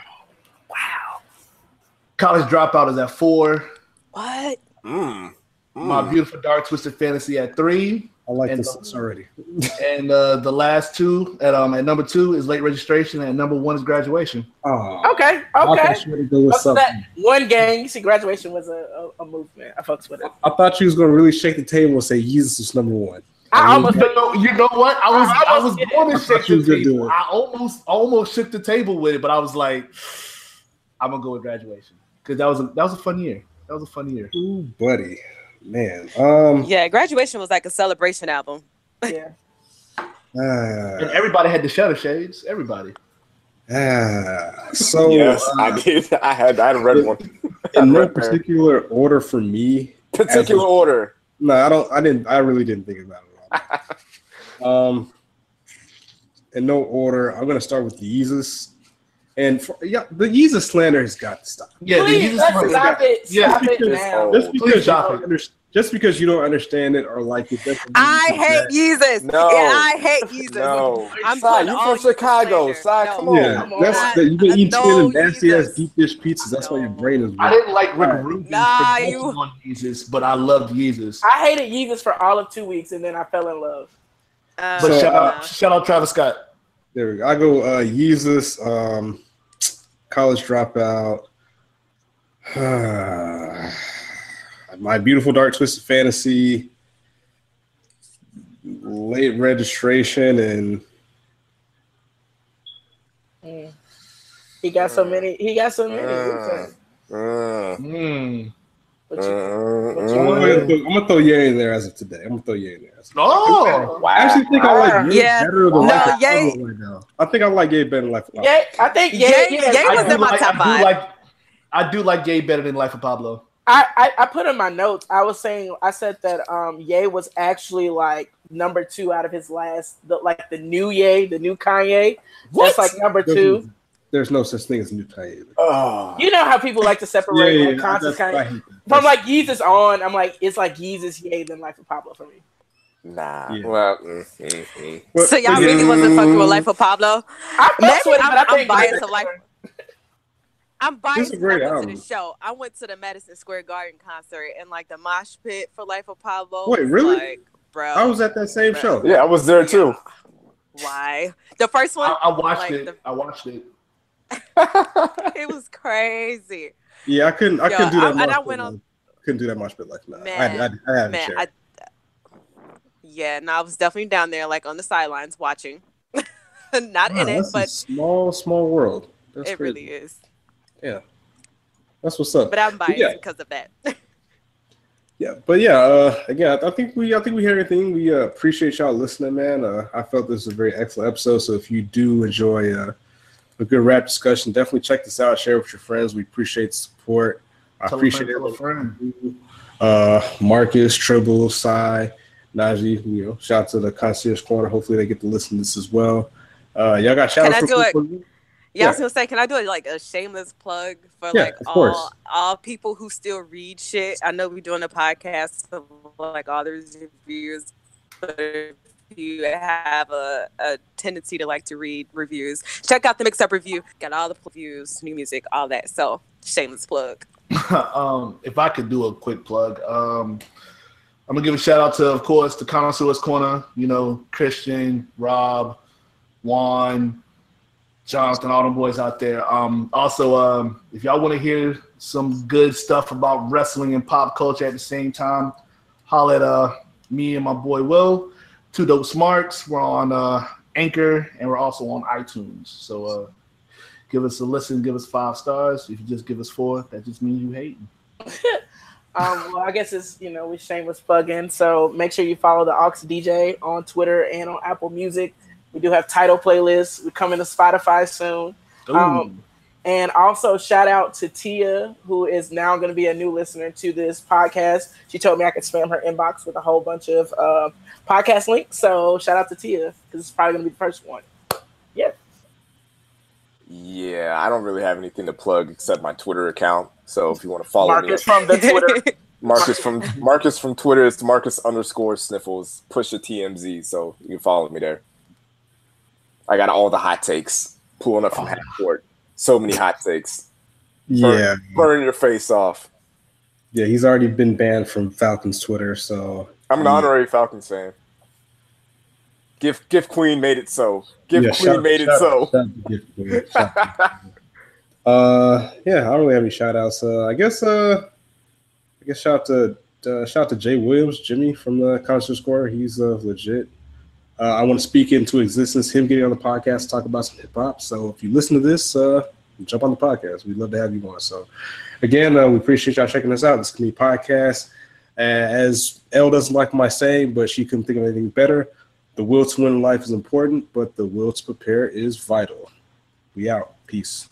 Wow. college dropout is at four. What? Mm, My mm. beautiful dark twisted fantasy at three, I like And this already. and uh, the last two at um at number two is late registration, and number one is graduation. Oh, Okay. Okay. thought you were gonna with something. that one gang. You see, graduation was a, a, a movement. I fucks with it. I thought you was gonna really shake the table and say Yeezus was number one. I almost You know, you know what? I was I I was almost going to shake you the was table. I almost almost shook the table with it, but I was like, I'm gonna go with graduation because that was a that was a fun year. That was a fun year. Ooh, buddy, man. Um, Yeah, graduation was like a celebration album. yeah. And ah, everybody had the shutter shades. Everybody. ah. so yes, uh, I did. I had I had read one. in no Right there. particular order for me. Particular order. No, I don't. I didn't. I really didn't think about it. At all. um, in no order. I'm gonna start with the Yeezus, and for, yeah, the Yeezus slander has got to stop. Yeah, Please, the let's Yeezus stop it. Yeah, Stop it because- now. Just Oh, because please you don't under, just because you don't understand it or like it, doesn't mean I that- hate Yeezus. No. And I hate Yeezus. No, I'm Sai, you from Chicago. slander. Sai, No. come on. Yeah, Come on. that's that you've been I eating know and nasty ass deep dish pizzas. That's why your brain is. I didn't like Rick Right. Rubin's Nah, you- on Yeezus, but I loved Yeezus. I hated Yeezus for all of two weeks, and then I fell in love. Uh, But So, shout uh, out, shout out Travis Scott. There we go. I go uh Yeezus, um, college dropout. My beautiful dark twisted fantasy, late registration, and Mm. He got so many. He got so many. Uh, uh, Mm. But you- uh, But I'm you- gonna, throw, I'm gonna throw Ye in there as of today. I'm gonna throw Ye in there. As of Oh, I actually think I like Ye Yeah. better than No, Life of Ye- Pablo right now. I think I like Ye better than Life of Pablo. yeah, I think yeah, Ye- yeah. Ye was I do in my like, top I five. do like, I do like Ye better than Life of Pablo. I, I, I put in my notes. I was saying I said that um Ye was actually like number two out of his last the like the new Ye, the new Kanye. That's like number two. There's no such thing as new Kanye. Oh. You know how people like to separate like conscious that's- I Kanye. hate that. From like Yeezus on, I'm like it's like Yeezus Ye than Life of Pablo for me. Nah. Yeah. Well, mm, mm, mm. So y'all yeah. really wasn't fucking with Life of Pablo? I fucks Maybe with it, but I I'm- I'm biased to Life- I'm biased. This is a great I went to the show. I went to the Madison Square Garden concert and like the mosh pit for Life of Pablo. Wait, really? Like, bro, I was at that same show. Yeah, I was there too. why? The first one, I, I watched like, it. the- I watched it. it was crazy. Yeah, I couldn't. I Yo, couldn't do that. I- and I much went on- couldn't do that much, but like, no, I, Man, I, I haven't Man. I, yeah, and I was definitely down there, like on the sidelines watching. Not Wow, in it, but small, small world. That's it crazy. really is. Yeah, that's what's up. But I'm biased yeah. because of that. Yeah, but yeah, uh, again, I, I think we, I think we hear everything. We uh, appreciate y'all listening, man. Uh, I felt this was a very excellent episode. So if you do enjoy uh, a good rap discussion, definitely check this out. Share it with your friends. We appreciate the support. I Tell appreciate friend, tell a everybody. friend. Uh, Marcus, Tribble, Sai, Najee. You know, shout out to the Connoisseur's Corner. Hopefully, they get to listen to this as well. Uh, y'all got shout Can outs I do it? for- Yeah, Yeah. I was gonna say, can I do like a shameless plug for Yeah, like of all course. all people who still read shit? I know we're doing a podcast of like all the reviews, but if you have a, a tendency to like to read reviews, check out the mix up review. Got all the reviews, new music, all that. So shameless plug. um, if I could do a quick plug, um, I'm gonna give a shout out to, of course, the Connoisseur's Corner. You know, Christian, Rob, Juan, Jonathan, all them boys out there. Um, also, um, if y'all want to hear some good stuff about wrestling and pop culture at the same time, holla at uh, me and my boy Will, Two Dope Smarts. We're on uh, Anchor and we're also on iTunes. So uh, give us a listen, give us five stars. If you just give us four, that just means you hate. Um, well, I guess it's you know we shameless plug-in. So make sure you follow the Aux DJ on Twitter and on Apple Music. We do have Tidal playlists. We're coming to Spotify soon. Um, And also shout out to Tia, who is now going to be a new listener to this podcast. She told me I could spam her inbox with a whole bunch of uh, podcast links. So shout out to Tia because it's probably going to be the first one. Yeah. Yeah, I don't really have anything to plug except my Twitter account. So if you want to follow Marcus me, from the Twitter. Marcus from Marcus from Twitter is Marcus underscore sniffles. Push a TMZ, so you can follow me there. I got all the hot takes pulling up from half court. So many hot takes. Yeah, Burning your face off. yeah, he's already been banned from Falcons Twitter. So I'm an honorary Falcons fan. Give Gift Queen made it so. Gift Yeah, Queen shout- made it so. shout out to Gift Queen. Shout out to Gift Queen. uh, yeah, I don't really have any shout outs. Uh, I guess, uh, I guess shout out to uh, shout out to Jay Williams, Jimmy from the Connoisseur's Corner. He's uh, legit. Uh, I want to speak into existence him getting on the podcast talk about some hip hop. So if you listen to this, uh, jump on the podcast. We'd love to have you on. So again, uh, we appreciate y'all checking us out. This is me podcast. Uh, as Elle doesn't like my saying, but she couldn't think of anything better. The will to win in life is important, but the will to prepare is vital. We out. Peace.